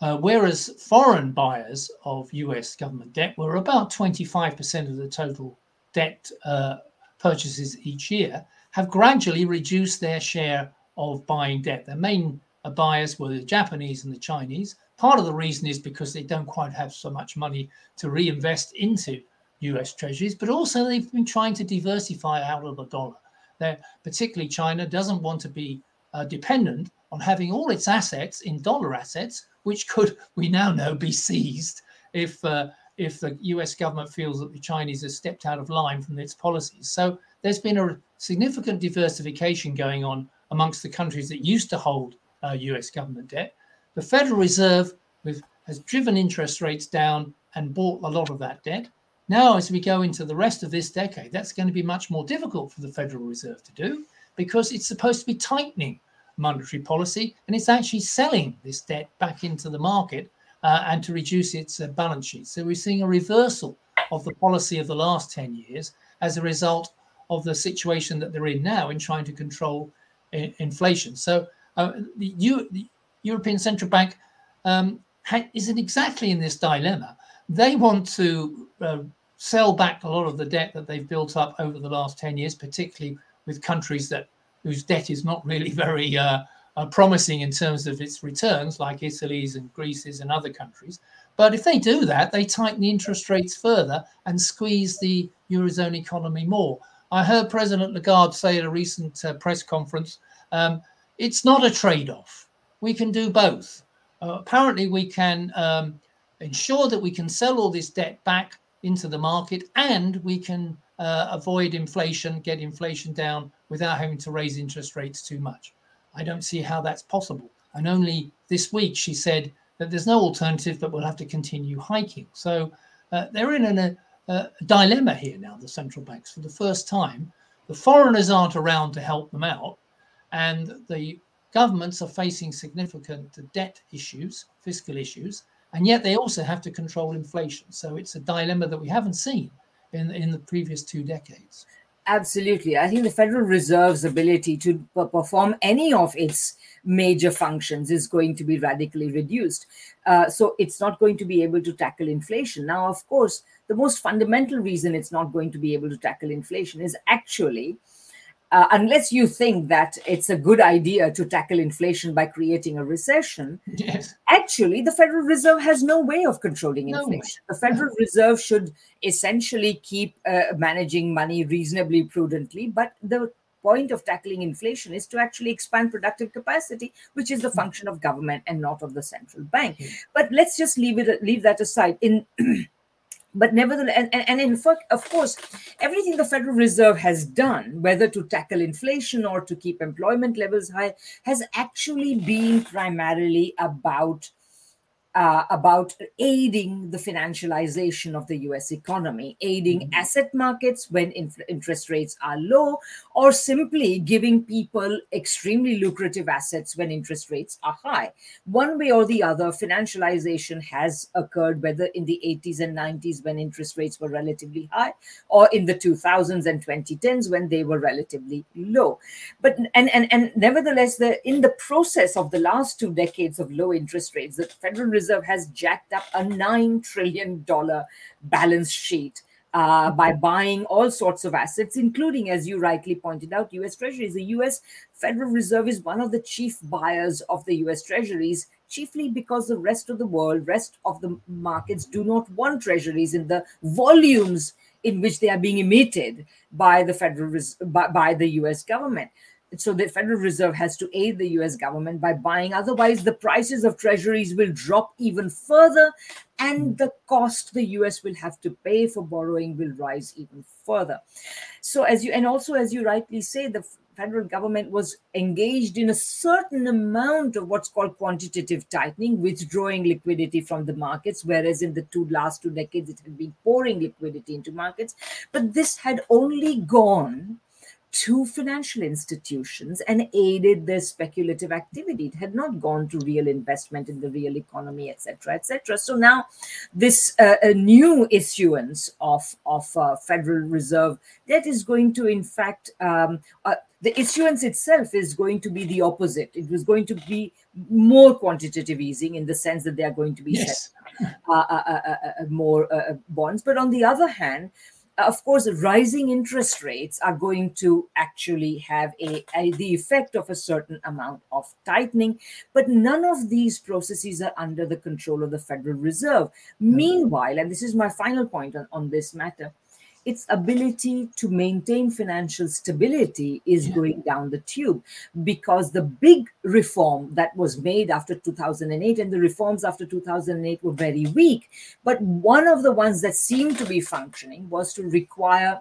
uh, whereas foreign buyers of US government debt were about 25% of the total debt uh, purchases each year, have gradually reduced their share of buying debt. Their main buyers were the Japanese and the Chinese. Part of the reason is because they don't quite have so much money to reinvest into US treasuries, but also they've been trying to diversify out of the dollar. They're, particularly China doesn't want to be uh, dependent on having all its assets in dollar assets, which could, we now know, be seized if uh, if the US government feels that the Chinese have stepped out of line from its policies. So there's been a significant diversification going on amongst the countries that used to hold uh, US government debt. The Federal Reserve with, has driven interest rates down and bought a lot of that debt. Now, as we go into the rest of this decade, that's going to be much more difficult for the Federal Reserve to do because it's supposed to be tightening monetary policy and it's actually selling this debt back into the market uh, and to reduce its uh, balance sheet. So we're seeing a reversal of the policy of the last 10 years as a result of the situation that they're in now in trying to control uh, inflation. So uh, the, U, the, European Central Bank um, ha- isn't exactly in this dilemma. They want to uh, sell back a lot of the debt that they've built up over the last 10 years, particularly with countries that whose debt is not really very uh, uh, promising in terms of its returns, like Italy's and Greece's and other countries. But if they do that, they tighten the interest rates further and squeeze the Eurozone economy more. I heard President Lagarde say at a recent uh, press conference um, it's not a trade off. We can do both. Uh, apparently, we can um, ensure that we can sell all this debt back into the market and we can uh, avoid inflation, get inflation down without having to raise interest rates too much. I don't see how that's possible. And only this week she said that there's no alternative, but we'll have to continue hiking. So uh, they're in a, a dilemma here now, the central banks, for the first time. The foreigners aren't around to help them out and the governments are facing significant debt issues, fiscal issues, and yet they also have to control inflation. So it's a dilemma that we haven't seen in, in the previous two decades. Absolutely. I think the Federal Reserve's ability to perform any of its major functions is going to be radically reduced. Uh, so it's not going to be able to tackle inflation. Now, of course, the most fundamental reason it's not going to be able to tackle inflation is actually uh, unless you think that it's a good idea to tackle inflation by creating a recession, yes. actually, the Federal Reserve has no way of controlling inflation. No. The Federal Reserve should essentially keep uh, managing money reasonably prudently, but the point of tackling inflation is to actually expand productive capacity which is the function of government and not of the central bank mm-hmm. but let's just leave it leave that aside in but nevertheless and, and in fact of course everything the federal reserve has done whether to tackle inflation or to keep employment levels high has actually been primarily about uh, about aiding the financialization of the US economy, aiding mm-hmm. asset markets when inf- interest rates are low, or simply giving people extremely lucrative assets when interest rates are high. One way or the other, financialization has occurred, whether in the 80s and 90s when interest rates were relatively high, or in the 2000s and 2010s when they were relatively low. But and and, and nevertheless, the in the process of the last two decades of low interest rates, the Federal Reserve has jacked up a $9 trillion balance sheet uh, by buying all sorts of assets, including, as you rightly pointed out, US Treasuries. The US Federal Reserve is one of the chief buyers of the US Treasuries, chiefly because the rest of the world, rest of the markets do not want Treasuries in the volumes in which they are being emitted by the Federal by, by the US government so the Federal Reserve has to aid the US government by buying. Otherwise, the prices of treasuries will drop even further, and hmm. the cost the US will have to pay for borrowing will rise even further. So, as you and also as you rightly say, the federal government was engaged in a certain amount of what's called quantitative tightening, withdrawing liquidity from the markets, whereas in the two last two decades it had been pouring liquidity into markets. But this had only gone to financial institutions and aided their speculative activity. It had not gone to real investment in the real economy, etc., etc. So now, this uh, new issuance of of uh, Federal Reserve debt is going to, in fact, um, uh, the issuance itself is going to be the opposite. It was going to be more quantitative easing in the sense that they are going to be yes. uh, uh, uh, more bonds. But on the other hand, of course, rising interest rates are going to actually have a, a, the effect of a certain amount of tightening, but none of these processes are under the control of the Federal Reserve. Mm-hmm. Meanwhile, and this is my final point on, on this matter, its ability to maintain financial stability is yeah. going down the tube because the big reform that was made after 2008 and the reforms after 2008 were very weak. But one of the ones that seemed to be functioning was to require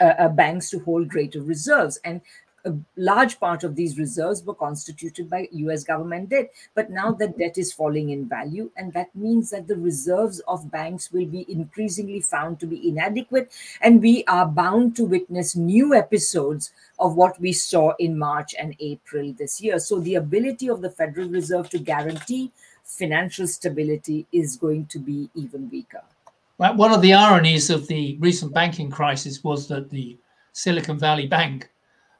uh, uh, banks to hold greater reserves. And a large part of these reserves were constituted by US government debt. But now the debt is falling in value, and that means that the reserves of banks will be increasingly found to be inadequate. And we are bound to witness new episodes of what we saw in March and April this year. So the ability of the Federal Reserve to guarantee financial stability is going to be even weaker. One of the ironies of the recent banking crisis was that the Silicon Valley Bank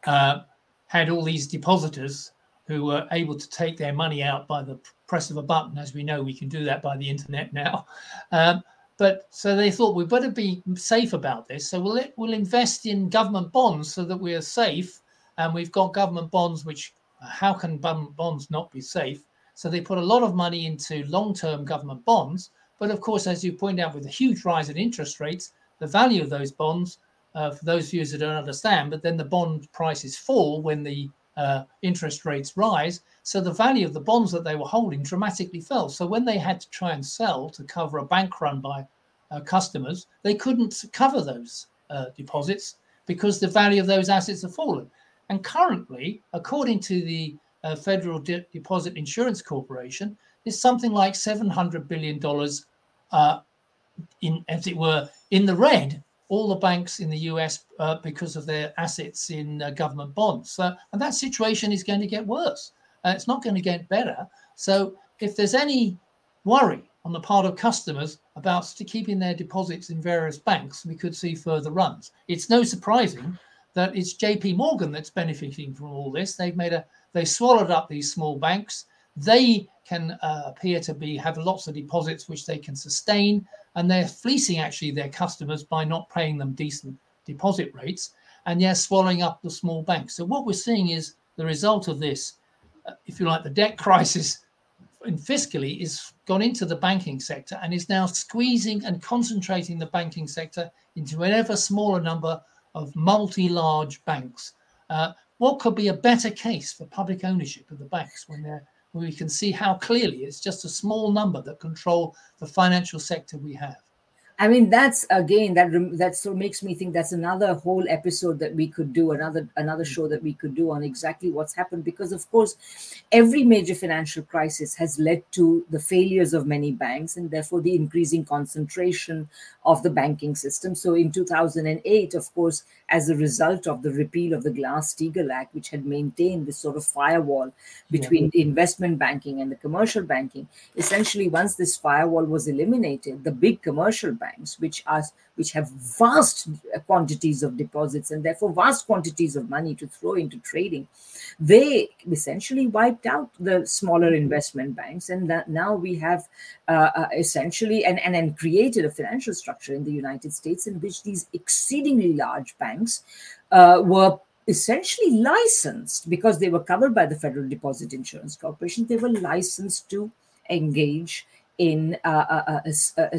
uh, had all these depositors who were able to take their money out by the press of a button. As we know, we can do that by the internet now. Um, but so they thought we better be safe about this. So we'll we'll invest in government bonds so that we are safe. And we've got government bonds, which how can bonds not be safe? So they put a lot of money into long-term government bonds. But of course, as you point out, with a huge rise in interest rates, the value of those bonds uh, for those viewers who don't understand, but then the bond prices fall when the uh, interest rates rise. So the value of the bonds that they were holding dramatically fell. So when they had to try and sell to cover a bank run by uh, customers, they couldn't cover those uh, deposits because the value of those assets have fallen. And currently, according to the uh, Federal De- Deposit Insurance Corporation, is something like $700 billion uh, in, as it were, in the red all the banks in the US uh, because of their assets in uh, government bonds. and that situation is going to get worse. Uh, it's not going to get better. So if there's any worry on the part of customers about keeping their deposits in various banks, we could see further runs. It's no surprising that it's JP Morgan that's benefiting from all this. They've made a they swallowed up these small banks. They can uh, appear to be have lots of deposits which they can sustain and they're fleecing actually their customers by not paying them decent deposit rates and they're swallowing up the small banks. So what we're seeing is the result of this, uh, if you like, the debt crisis in fiscally is gone into the banking sector and is now squeezing and concentrating the banking sector into an ever smaller number of multi-large banks. Uh, what could be a better case for public ownership of the banks when they're we can see how clearly it's just a small number that control the financial sector we have. I mean, that's again that that so makes me think that's another whole episode that we could do, another another show that we could do on exactly what's happened. Because of course, every major financial crisis has led to the failures of many banks, and therefore the increasing concentration of the banking system. So in 2008, of course, as a result of the repeal of the Glass-Steagall Act, which had maintained this sort of firewall between yeah. investment banking and the commercial banking, essentially once this firewall was eliminated, the big commercial banks, which are which have vast quantities of deposits and therefore vast quantities of money to throw into trading, they essentially wiped out the smaller investment banks. And that now we have uh, uh, essentially and, and, and created a financial structure in the United States in which these exceedingly large banks uh, were essentially licensed because they were covered by the Federal Deposit Insurance Corporation. They were licensed to engage in uh,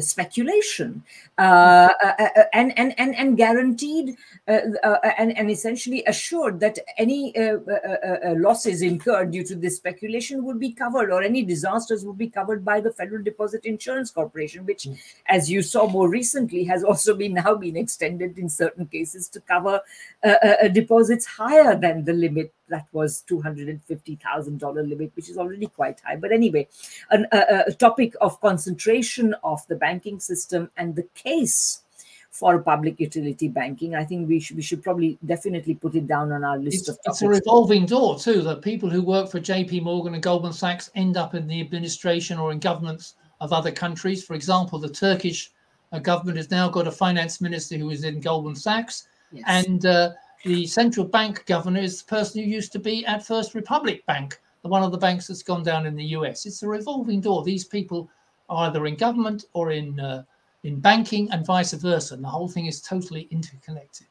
speculation uh, and, and, and, and guaranteed and, and essentially assured that any losses incurred due to this speculation would be covered or any disasters would be covered by the Federal Deposit Insurance Corporation, which, mm. as you saw more recently, has also been now been extended in certain cases to cover deposits higher than the limit that was $250,000 limit, which is already quite high. But anyway, an, a, a topic of concentration of the banking system and the case for public utility banking. I think we should we should probably definitely put it down on our list it's, of topics. It's a revolving door too. That people who work for J.P. Morgan and Goldman Sachs end up in the administration or in governments of other countries. For example, the Turkish uh, government has now got a finance minister who is in Goldman Sachs, yes. and uh, the central bank governor is the person who used to be at First Republic Bank, the one of the banks that's gone down in the US. It's a revolving door. These people are either in government or in uh, in banking and vice versa. And the whole thing is totally interconnected.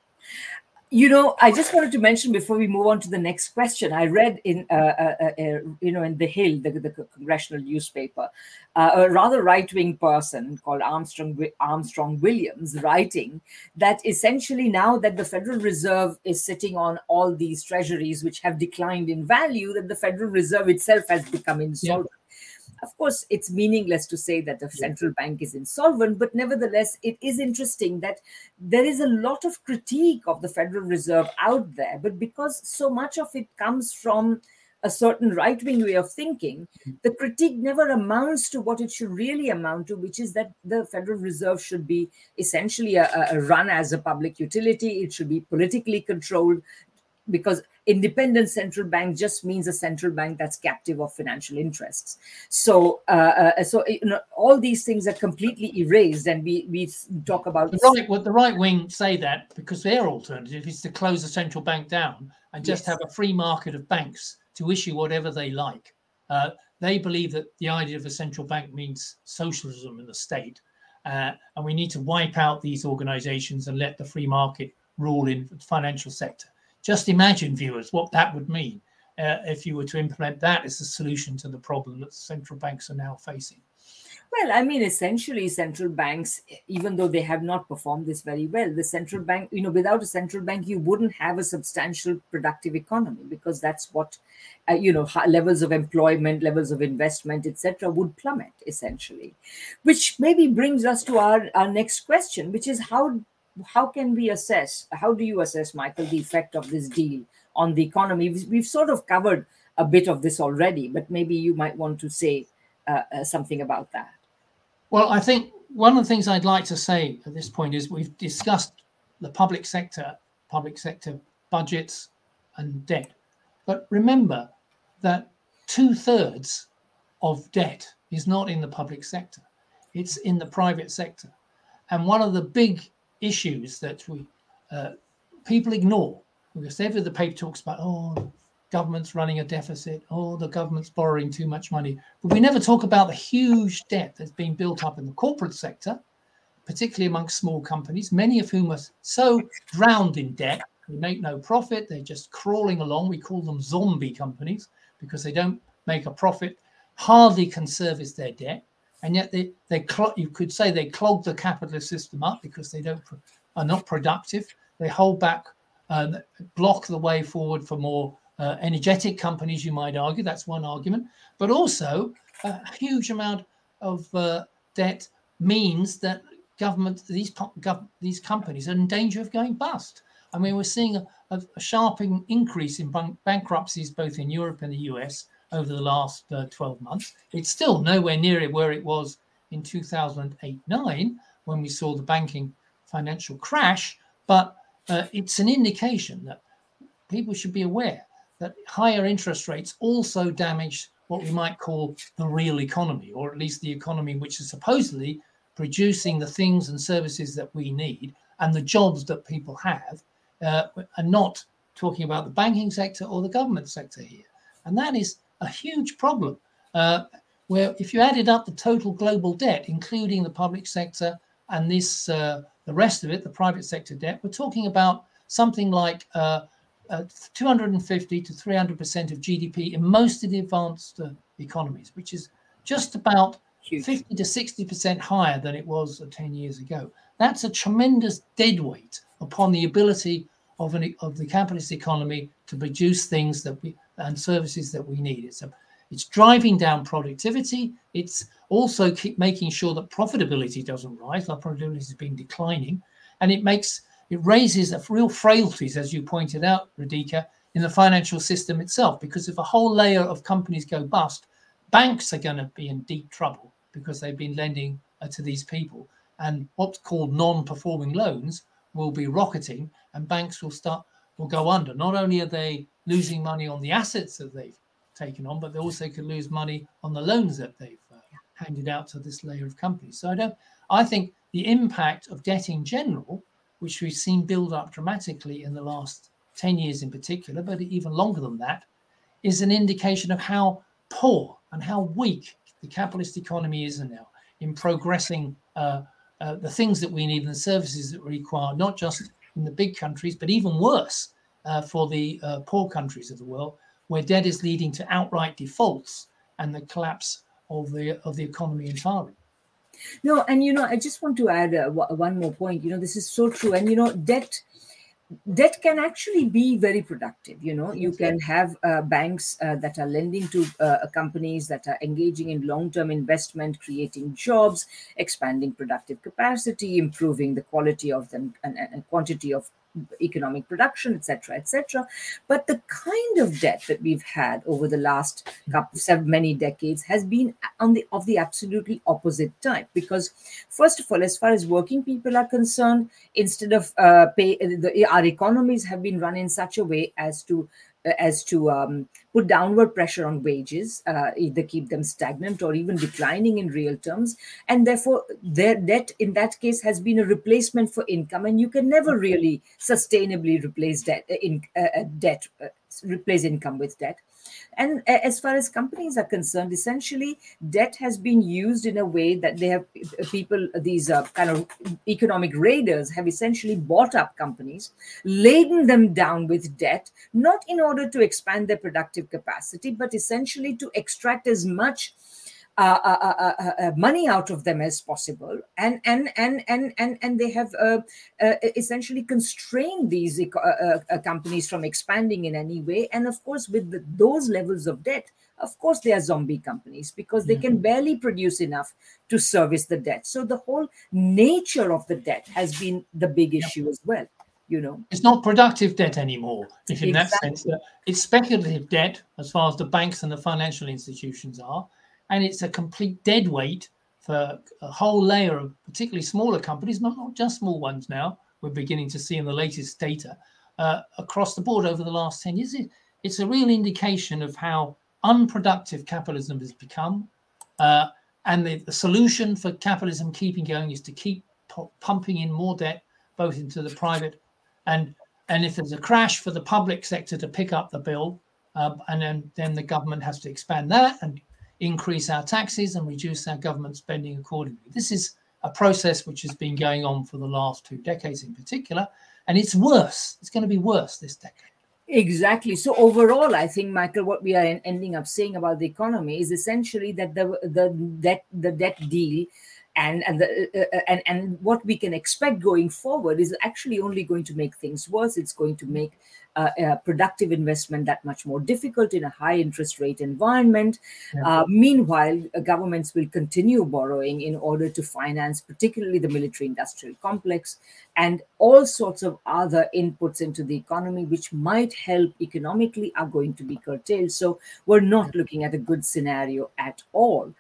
You know, I just wanted to mention before we move on to the next question. I read in, uh, uh, uh, uh you know, in the Hill, the, the congressional newspaper, uh, a rather right-wing person called Armstrong Armstrong Williams writing that essentially now that the Federal Reserve is sitting on all these treasuries which have declined in value, that the Federal Reserve itself has become insolvent. Yeah of course, it's meaningless to say that the central bank is insolvent, but nevertheless, it is interesting that there is a lot of critique of the Federal Reserve out there. But because so much of it comes from a certain right wing way of thinking, mm-hmm. the critique never amounts to what it should really amount to, which is that the Federal Reserve should be essentially a, a run as a public utility. It should be politically controlled because independent central bank just means a central bank that's captive of financial interests. So, uh, uh, so you know, all these things are completely erased, and we we talk about the right. Well, the right wing say that because their alternative is to close the central bank down and just yes. have a free market of banks to issue whatever they like. Uh, they believe that the idea of a central bank means socialism in the state, uh, and we need to wipe out these organizations and let the free market rule in the financial sector. Just imagine, viewers, what that would mean uh, if you were to implement that as a solution to the problem that central banks are now facing. Well, I mean, essentially, central banks, even though they have not performed this very well, the central bank, you know, without a central bank, you wouldn't have a substantial productive economy because that's what, uh, you know, levels of employment, levels of investment, etc., would plummet essentially. Which maybe brings us to our, our next question, which is how how can we assess how do you assess michael the effect of this deal on the economy? We've, we've sort of covered a bit of this already but maybe you might want to say uh, uh, something about that. Well i think one of the things i'd like to say at this point is we've discussed the public sector public sector budgets and debt. But remember that two-thirds of debt is not in the public sector. It's in the private sector. And one of the big issues that we uh, people ignore. Because every the paper talks about oh government's running a deficit oh the government's borrowing too much money. But we never talk about the huge debt that's been built up in the corporate sector particularly amongst small companies many of whom are so drowned in debt. They make no profit. They're just crawling along. We call them zombie companies because they don't make a profit hardly can service their debt and yet they they you could say they clog the capitalist system up because they don't are not productive. They hold back, uh, block the way forward for more uh, energetic companies. You might argue that's one argument, but also a huge amount of uh, debt means that government these gov- these companies are in danger of going bust. I mean, we're seeing a, a, sharp increase in bankruptcies both in Europe and the US over the last uh, 12 months. It's still nowhere near it where it was in 2008 9 when we saw the banking financial crash, but uh, it's an indication that people should be aware that higher interest rates also damage what we might call the real economy, or at least the economy which is supposedly producing the things and services that we need and the jobs that people have, uh, and not talking about the banking sector or the government sector here. And that is a huge problem. Uh, where if you added up the total global debt, including the public sector and this uh, the rest of it, the private sector debt, we're talking about something like uh, uh 250 to 300 percent of GDP in most of the advanced uh, economies, which is just about Huge. 50 to 60% higher than it was 10 years ago. That's a tremendous dead weight upon the ability of, an, of the capitalist economy to produce things that we and services that we need. It's a, it's driving down productivity. It's also keep making sure that profitability doesn't rise. Our profitability has been declining, and it makes it raises real frailties, as you pointed out, Radhika, in the financial system itself. Because if a whole layer of companies go bust, banks are going to be in deep trouble because they've been lending uh, to these people, and what's called non-performing loans will be rocketing, and banks will start will go under. Not only are they losing money on the assets that they've taken on, but they also could lose money on the loans that they've uh, handed out to this layer of companies. So I don't. I think the impact of debt in general, which we've seen build up dramatically in the last ten years in particular, but even longer than that, is an indication of how poor and how weak the capitalist economy is now in progressing uh, uh, the things that we need and the services that we require, not just in the big countries, but even worse uh, for the uh, poor countries of the world, where debt is leading to outright defaults and the collapse of the of the economy entirely. No, and you know, I just want to add uh, one more point. You know, this is so true, and you know, debt debt can actually be very productive you know you can have uh, banks uh, that are lending to uh, companies that are engaging in long-term investment creating jobs expanding productive capacity improving the quality of them and, and quantity of economic production, etc., etc. But the kind of debt that we've had over the last couple, many decades has been on the of the absolutely opposite type. Because first of all, as far as working people are concerned, instead of uh, pay, the, our economies have been run in such a way as to as to um, put downward pressure on wages, uh, either keep them stagnant or even declining in real terms. And therefore, their debt in that case has been a replacement for income. And you can never really sustainably replace debt, uh, in, uh, uh, debt uh, replace income with debt. And as far as companies are concerned, essentially, debt has been used in a way that they have people, these uh, kind of economic raiders have essentially bought up companies, laden them down with debt, not in order to expand their productive capacity, but essentially to extract as much uh uh, uh, uh, uh, money out of them as possible, and and and and and and they have essentially constrained these companies from expanding in any way. And of course, with the, those levels of debt, of course they are zombie companies because they can barely produce enough to service the debt. So the whole nature of the debt has been the big issue as well you know. It's not productive debt anymore if in exactly. that sense. It's speculative debt as far as the banks and the financial institutions are and it's a complete dead weight for a whole layer of particularly smaller companies, not, not just small ones now. We're beginning to see in the latest data uh, across the board over the last 10 years. It, it's a real indication of how unproductive capitalism has become. Uh, and the, the, solution for capitalism keeping going is to keep pumping in more debt, both into the private and and if there's a crash for the public sector to pick up the bill, uh, and then, then the government has to expand that and increase our taxes and reduce our government spending accordingly. This is a process which has been going on for the last two decades in particular, and it's worse. It's going to be worse this decade. Exactly. So overall, I think, Michael, what we are ending up saying about the economy is essentially that the the debt the debt deal and and the uh, uh, and and what we can expect going forward is actually only going to make things worse. It's going to make uh, uh, productive investment that much more difficult in a high interest rate environment. Yeah. Uh, meanwhile, uh, governments will continue borrowing in order to finance, particularly the military industrial complex and all sorts of other inputs into the economy, which might help economically, are going to be curtailed. So, we're not looking at a good scenario at all.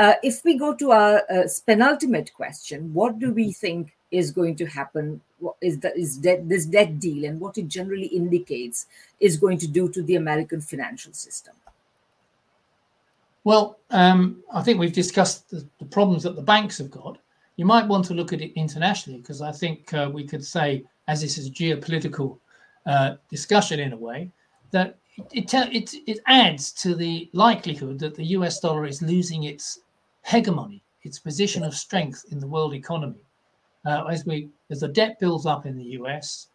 Uh, if we go to our uh, penultimate question, what do we think is going to happen what is that is this debt deal and what it generally indicates is going to do to the American financial system? Well, um, I think we've discussed the, the, problems that the banks have got. You might want to look at it internationally because I think uh, we could say, as this is a geopolitical uh, discussion in a way, that it, it, it adds to the likelihood that the US dollar is losing its hegemony, its position of strength in the world economy uh, as we as the debt builds up in the US,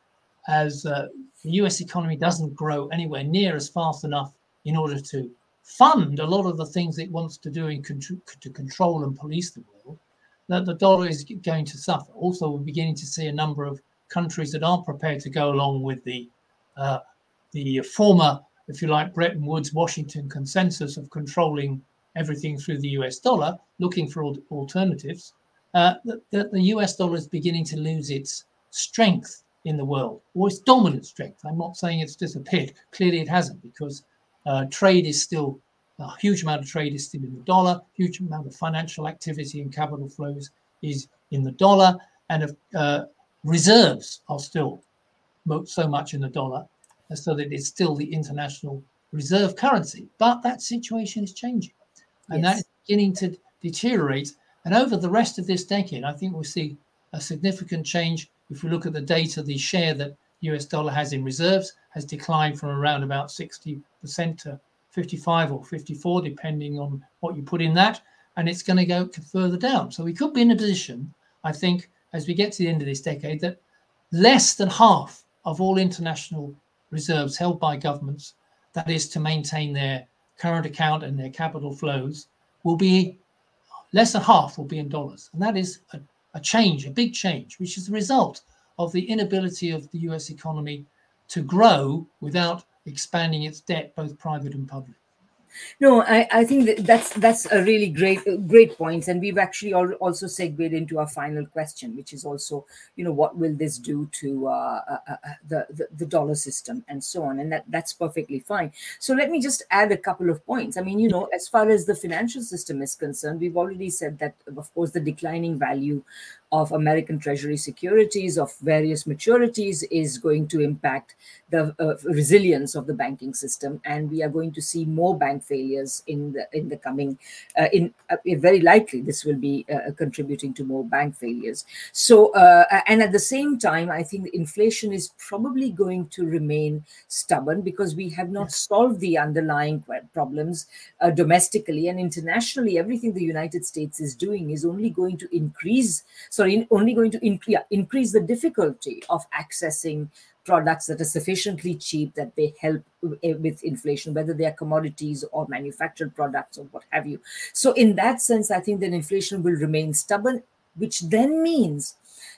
as uh, the US economy doesn't grow anywhere near as fast enough in order to fund a lot of the things it wants to do in to control and police the world, that the dollar is going to suffer. Also, we're beginning to see a number of countries that aren't prepared to go along with the uh, the former, if you like, Bretton Woods Washington consensus of controlling everything through the US dollar, looking for alternatives. Uh, that, the US dollar is beginning to lose its strength in the world, or its dominant strength. I'm not saying it's disappeared. Clearly, it hasn't, because uh, trade is still a huge amount of trade is still in the dollar. Huge amount of financial activity and capital flows is in the dollar, and uh, reserves are still so much in the dollar, so that it's still the international reserve currency. But that situation is changing, and yes. that is beginning to deteriorate. And over the rest of this decade, I think we'll see a significant change. If we look at the data, the share that US dollar has in reserves has declined from around about 60% to 55 or 54, depending on what you put in that. And it's going to go further down. So we could be in a position, I think, as we get to the end of this decade, that less than half of all international reserves held by governments, that is to maintain their current account and their capital flows, will be less than half will be in dollars. And that is a, a change, a big change, which is the result of the inability of the US economy to grow without expanding its debt, both private and public. No, I, I think that that's that's a really great great point, and we've actually also segued into our final question, which is also you know what will this do to uh, uh, uh, the, the, the dollar system and so on, and that that's perfectly fine. So let me just add a couple of points. I mean, you know, as far as the financial system is concerned, we've already said that of course the declining value of American Treasury securities of various maturities is going to impact the uh, resilience of the banking system, and we are going to see more bank failures in the in the coming. Uh, in uh, very likely, this will be uh, contributing to more bank failures. So, uh, and at the same time, I think inflation is probably going to remain stubborn because we have not solved the underlying problems uh, domestically and internationally. Everything the United States is doing is only going to increase. So only going to increase, the difficulty of accessing products that are sufficiently cheap that they help eh, with inflation, whether they are commodities or manufactured products or what have you. So, in that sense, I think that inflation will remain stubborn, which then means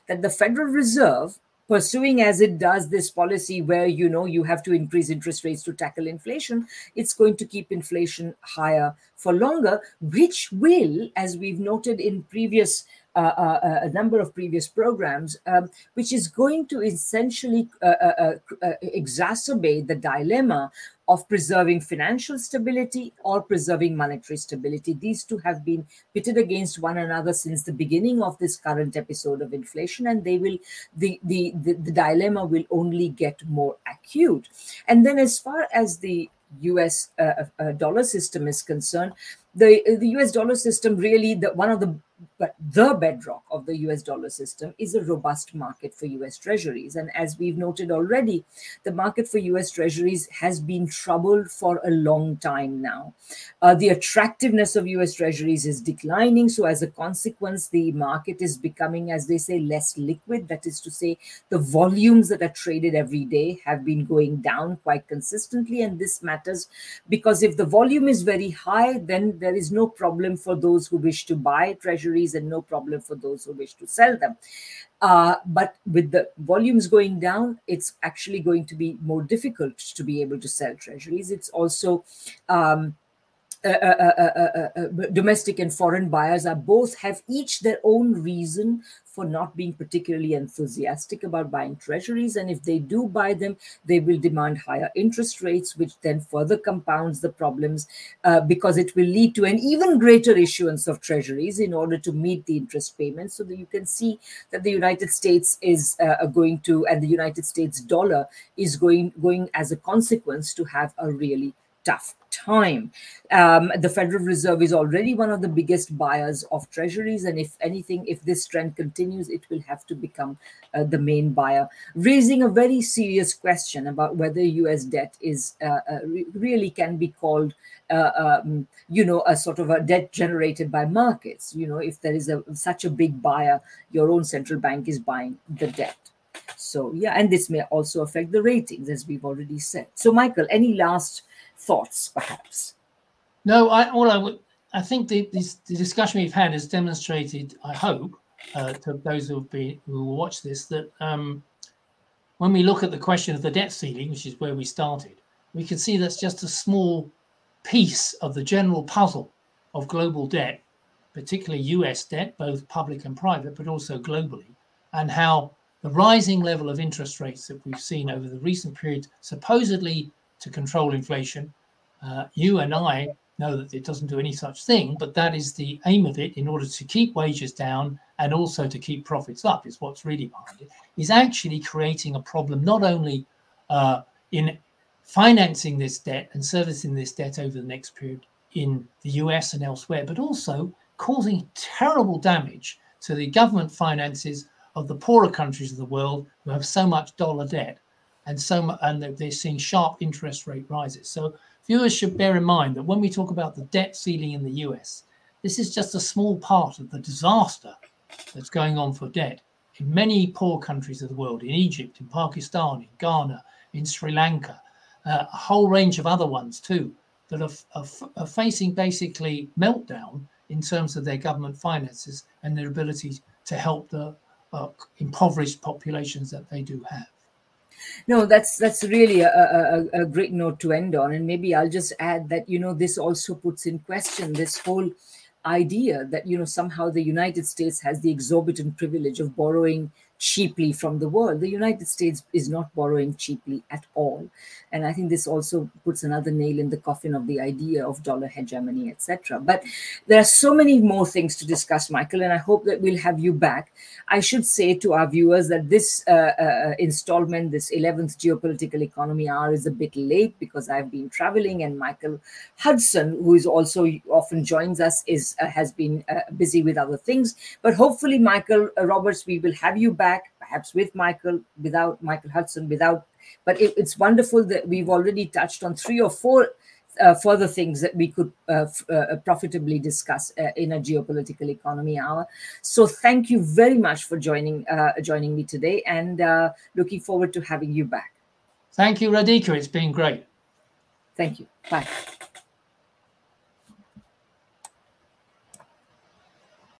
that the Federal Reserve pursuing as it does this policy where you know you have to increase interest rates to tackle inflation it's going to keep inflation higher for longer which will as we've noted in previous uh, uh, uh, a number of previous programs, um, which is going to essentially exacerbate the dilemma of preserving financial stability or preserving monetary stability. These two have been pitted against one another since the beginning of this current episode of inflation, and they will the the the, the dilemma will only get more acute. And then, as far as the U.S. Uh, uh, dollar system is concerned, the the U.S. dollar system really the one of the but the bedrock of the US dollar system is a robust market for US treasuries. And as we've noted already, the market for US treasuries has been troubled for a long time now. Uh, the attractiveness of US treasuries is declining. So, as a consequence, the market is becoming, as they say, less liquid. That is to say, the volumes that are traded every day have been going down quite consistently. And this matters because if the volume is very high, then there is no problem for those who wish to buy treasuries and no problem for those who wish to sell them. Uh, but with the volumes going down, it's actually going to be more difficult to be able to sell treasuries. It's also um, Uh, uh, uh, domestic and foreign buyers are both have each their own reason for not being particularly enthusiastic about buying treasuries. And if they do buy them, they will demand higher interest rates, which then further compounds the problems uh, because it will lead to an even greater issuance of treasuries in order to meet the interest payments. So that you can see that the United States is uh, going to, and the United States dollar is going going as a consequence to have a really tough time. Um, the Federal Reserve is already one of the biggest buyers of treasuries, and if anything, if this trend continues, it will have to become uh, the main buyer, raising a very serious question about whether U.S. debt is uh, uh, re- really can be called, uh, um, you know, a sort of a debt generated by markets. You know, if there is a such a big buyer, your own central bank is buying the debt. So yeah, and this may also affect the ratings, as we've already said. So, Michael, any last thoughts, perhaps? No, I all I would I think the, this, the discussion we've had has demonstrated, I hope, uh, to those who have been who will watch this, that um, when we look at the question of the debt ceiling, which is where we started, we can see that's just a small piece of the general puzzle of global debt, particularly US debt, both public and private, but also globally, and how the rising level of interest rates that we've seen over the recent period, supposedly to control inflation, uh, you and I know that it doesn't do any such thing, but that is the aim of it in order to keep wages down and also to keep profits up, is what's really behind it, is actually creating a problem not only uh, in financing this debt and servicing this debt over the next period in the US and elsewhere, but also causing terrible damage to the government finances of the poorer countries of the world who have so much dollar debt and so and they're seeing sharp interest rate rises. So viewers should bear in mind that when we talk about the debt ceiling in the US, this is just a small part of the disaster that's going on for debt in many poor countries of the world, in Egypt, in Pakistan, in Ghana, in Sri Lanka, uh, a whole range of other ones too, that are, are, are facing basically meltdown in terms of their government finances and their ability to help the uh, impoverished populations that they do have. No, that's that's really a, a, a, great note to end on, and maybe I'll just add that you know this also puts in question this whole idea that you know somehow the United States has the exorbitant privilege of borrowing cheaply from the world. The United States is not borrowing cheaply at all. And I think this also puts another nail in the coffin of the idea of dollar hegemony, etc. But there are so many more things to discuss, Michael, and I hope that we'll have you back. I should say to our viewers that this uh, uh, installment, this 11th Geopolitical Economy Hour, is a bit late because I've been traveling, and Michael Hudson, who is also often joins us, is uh, has been uh, busy with other things. But hopefully, Michael uh, Roberts, we will have you back back, perhaps with Michael, without Michael Hudson, without. But it, it's wonderful that we've already touched on three or four uh, further things that we could uh, uh, profitably discuss uh, in a geopolitical economy hour. So thank you very much for joining uh, joining me today, and uh, looking forward to having you back. Thank you, Radhika. It's been great. Thank you. Bye.